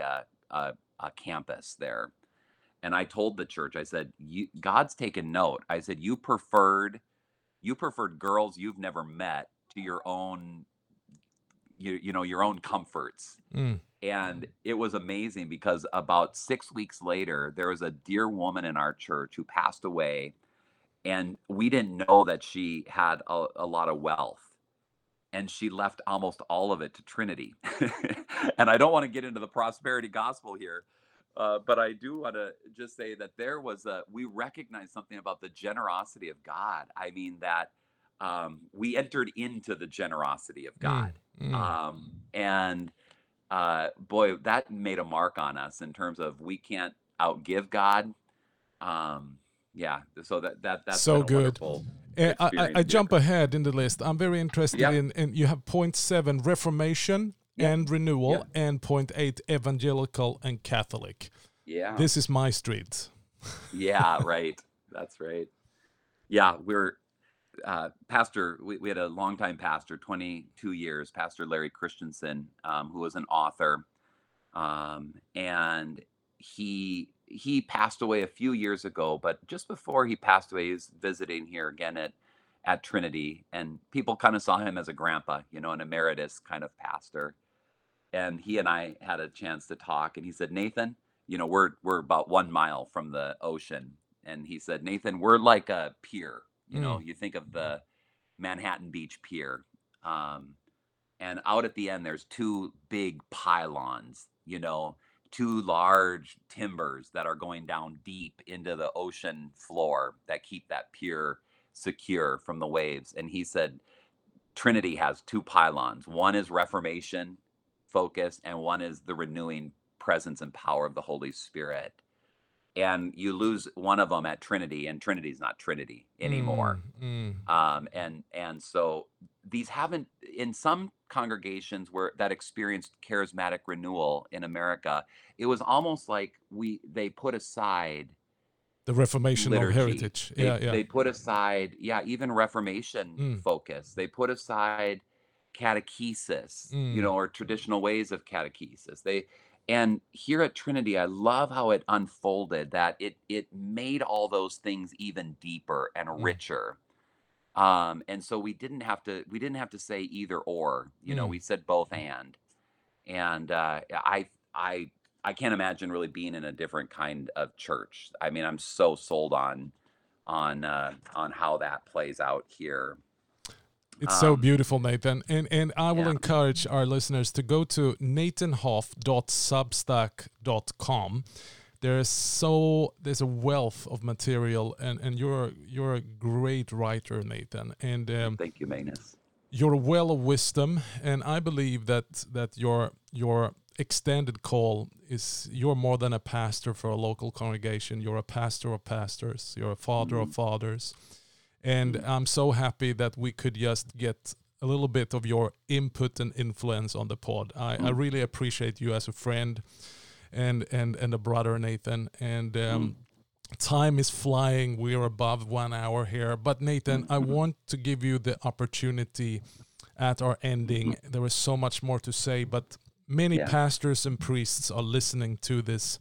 a, a, a campus there. And I told the church, I said, God's taken note. I said, you preferred, you preferred girls you've never met to your own, you, you know, your own comforts. Mm. And it was amazing because about six weeks later, there was a dear woman in our church who passed away. And we didn't know that she had a, a lot of wealth. And she left almost all of it to Trinity. and I don't want to get into the prosperity gospel here, uh, but I do want to just say that there was a, we recognize something about the generosity of God. I mean, that um, we entered into the generosity of God. Mm. Um, and uh, boy, that made a mark on us in terms of we can't outgive God. Um, yeah, so that that that's So good. Uh, I, I, I jump ahead in the list. I'm very interested in, in you have point seven Reformation and renewal, and point eight evangelical and Catholic. Yeah. This is my street. yeah, right. That's right. Yeah, we're uh, pastor. We, we had a longtime pastor, 22 years, Pastor Larry Christenson, um, who was an author, um, and he he passed away a few years ago. But just before he passed away, he was visiting here again at at Trinity, and people kind of saw him as a grandpa, you know, an emeritus kind of pastor. And he and I had a chance to talk, and he said, Nathan, you know, we're we're about one mile from the ocean, and he said, Nathan, we're like a pier. You know, you think of the Manhattan Beach Pier, um, and out at the end there's two big pylons. You know, two large timbers that are going down deep into the ocean floor that keep that pier secure from the waves. And he said, Trinity has two pylons. One is Reformation focused, and one is the renewing presence and power of the Holy Spirit. And you lose one of them at Trinity, and Trinity's not Trinity anymore. Mm, mm. Um, and and so these haven't in some congregations where that experienced charismatic renewal in America, it was almost like we they put aside The Reformation liturgy. heritage. They, yeah, yeah. they put aside, yeah, even Reformation Mm. focus. They put aside catechesis, you Mm. know, or traditional ways of catechesis. They and here at Trinity, I love how it unfolded that it it made all those things even deeper and Mm. richer. Um, and so we didn't have to we didn't have to say either or, you know, Mm. we said both and. And uh, I I I can't imagine really being in a different kind of church. I mean, I'm so sold on on uh, on how that plays out here. It's so Um, beautiful, Nathan. And and I will yeah. encourage our listeners to go to nathanhoff.substack.com. There is so there's a wealth of material, and and you're you're a great writer, Nathan. And um, Thank you, Magnus. you're a well of wisdom, and I believe that that your your extended call is you're more than a pastor for a local congregation. You're a pastor of pastors. You're a father of fathers, and I'm so happy that we could just get a little bit of your input and influence on the pod. I, I mm. really appreciate you as a friend, and and and a brother, Nathan, and. Um, mm. time is flying. We're above one hour here. But Nathan, I mm-hmm. want to give you the opportunity at our ending. Mm-hmm. There is so much more to say, but many Yeah. pastors and priests are listening to this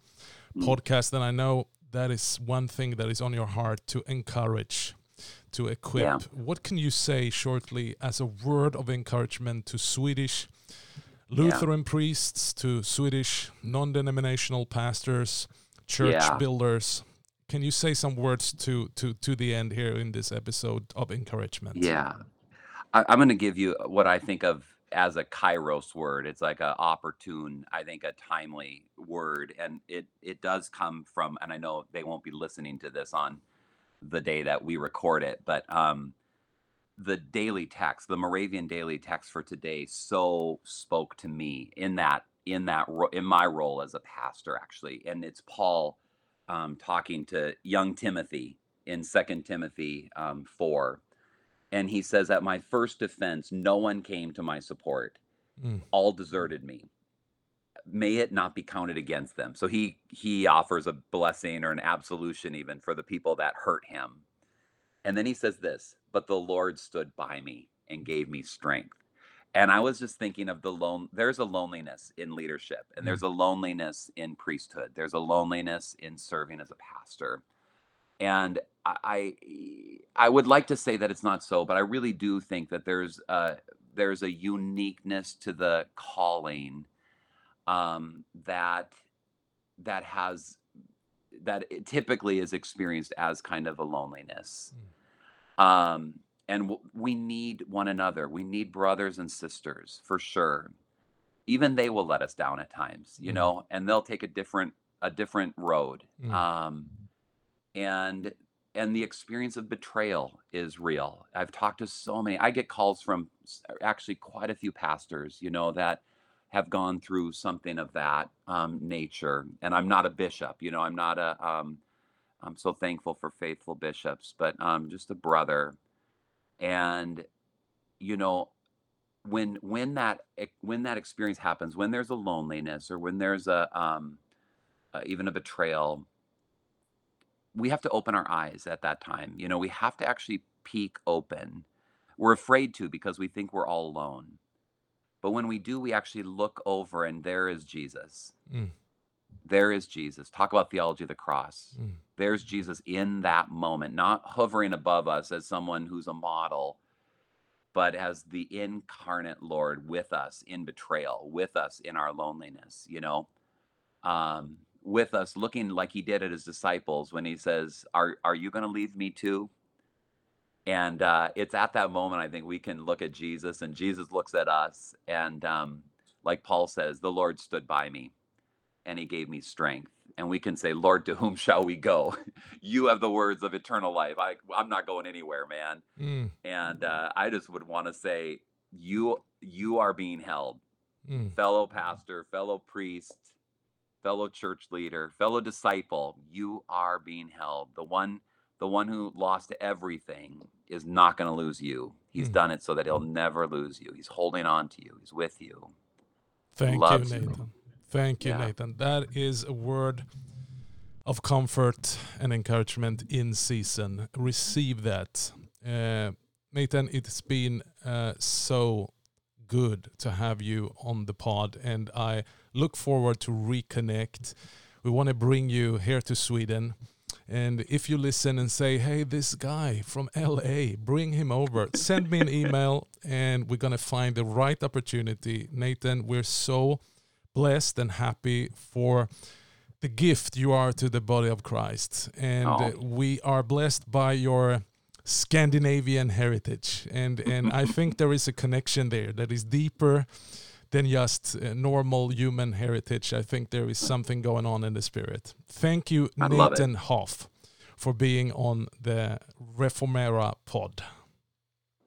mm. podcast, and I know that is one thing that is on your heart to encourage, to equip. Yeah. What can you say shortly as a word of encouragement to Swedish Lutheran priests, to Swedish non denominational pastors, church Yeah. builders? Can you say some words to, to, to the end here in this episode of encouragement? Yeah, I, I'm going to give you what I think of as a kairos word. It's like a opportune, I think, a timely word, and it it does come from. And I know they won't be listening to this on the day that we record it, but um, the daily text, the Moravian daily text for today, so spoke to me in that in that ro- in my role as a pastor, actually, and it's Paul um, talking to young Timothy in Second Timothy um, four, and he says, "At my first defense, no one came to my support; Mm. all deserted me. May it not be counted against them." So he he offers a blessing or an absolution even for the people that hurt him, and then he says this, "But the Lord stood by me and gave me strength." And I was just thinking of the lone. There's a loneliness in leadership, and mm. there's a loneliness in priesthood. There's a loneliness in serving as a pastor. And I, I, I would like to say that it's not so, but I really do think that there's a, there's a uniqueness to the calling um, that that has that it typically is experienced as kind of a loneliness. Um, and w- we need one another. We need brothers and sisters for sure. Even they will let us down at times, you Mm. know, and they'll take a different a different road. Mm. Um, and and the experience of betrayal is real. I've talked to so many. I get calls from actually quite a few pastors, you know, that have gone through something of that um, nature. And I'm not a bishop, you know, I'm not a, um, I'm so thankful for faithful bishops, but um, just a brother. And, you know, when when that when that experience happens, when there's a loneliness or when there's a um, uh, even a betrayal, we have to open our eyes at that time. You know, we have to actually peek open. We're afraid to because we think we're all alone. But when we do, we actually look over and there is Jesus. Mm. There is Jesus. Talk about theology of the cross. Mm. There's Jesus in that moment, not hovering above us as someone who's a model, but as the incarnate Lord with us in betrayal, with us in our loneliness, you know, um, with us looking like he did at his disciples when he says, Are, are you going to leave me too? And uh, it's at that moment, I think we can look at Jesus and Jesus looks at us. And um, like Paul says, the Lord stood by me and he gave me strength. And we can say, Lord, to whom shall we go? you have the words of eternal life. I, I'm not going anywhere, man. Mm. And uh, I just would want to say, you you are being held, mm. fellow pastor, fellow priest, fellow church leader, fellow disciple. You are being held. The one the one who lost everything is not going to lose you. He's mm. done it so that he'll never lose you. He's holding on to you. He's with you. Thank you, Nathan. You. Thank you, yeah. Nathan. That is a word of comfort and encouragement in season. Receive that. Uh, Nathan, it's been uh, so good to have you on the pod, and I look forward to reconnect. We want to bring you here to Sweden and if you listen and say, hey, this guy from LA, bring him over, send me an email and we're going to find the right opportunity. Nathan, we're so blessed and happy for the gift you are to the body of Christ. And oh. we are blessed by your Scandinavian heritage. And, and I think there is a connection there that is deeper than just normal human heritage. I think there is something going on in the spirit. Thank you, I Nathan Hoff, for being on the Reformera pod.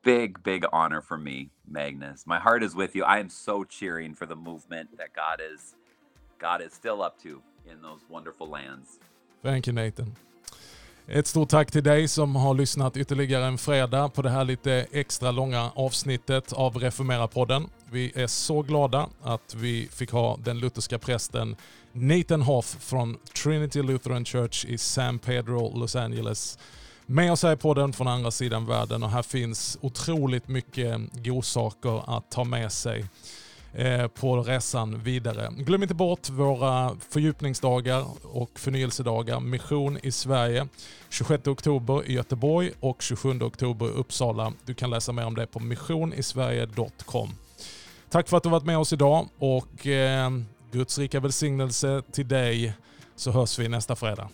Big, big honor for me, Magnus. My heart is with you. I am so cheering for the movement that God is God is still up to in those wonderful lands. Thank you, Nathan. Ett stort tack till dig som har lyssnat ytterligare en fredag på det här lite extra långa avsnittet av Reformera-podden. Vi är så glada att vi fick ha den lutherska prästen Nathan Hoff från Trinity Lutheran Church i San Pedro, Los Angeles med oss här i podden från andra sidan världen och här finns otroligt mycket godsaker att ta med sig eh, på resan vidare. Glöm inte bort våra fördjupningsdagar och förnyelsedagar. Mission i Sverige 26 oktober i Göteborg och 27 oktober i Uppsala. Du kan läsa mer om det på missionisverige.com. Tack för att du varit med oss idag och eh, Guds rika välsignelse till dig så hörs vi nästa fredag.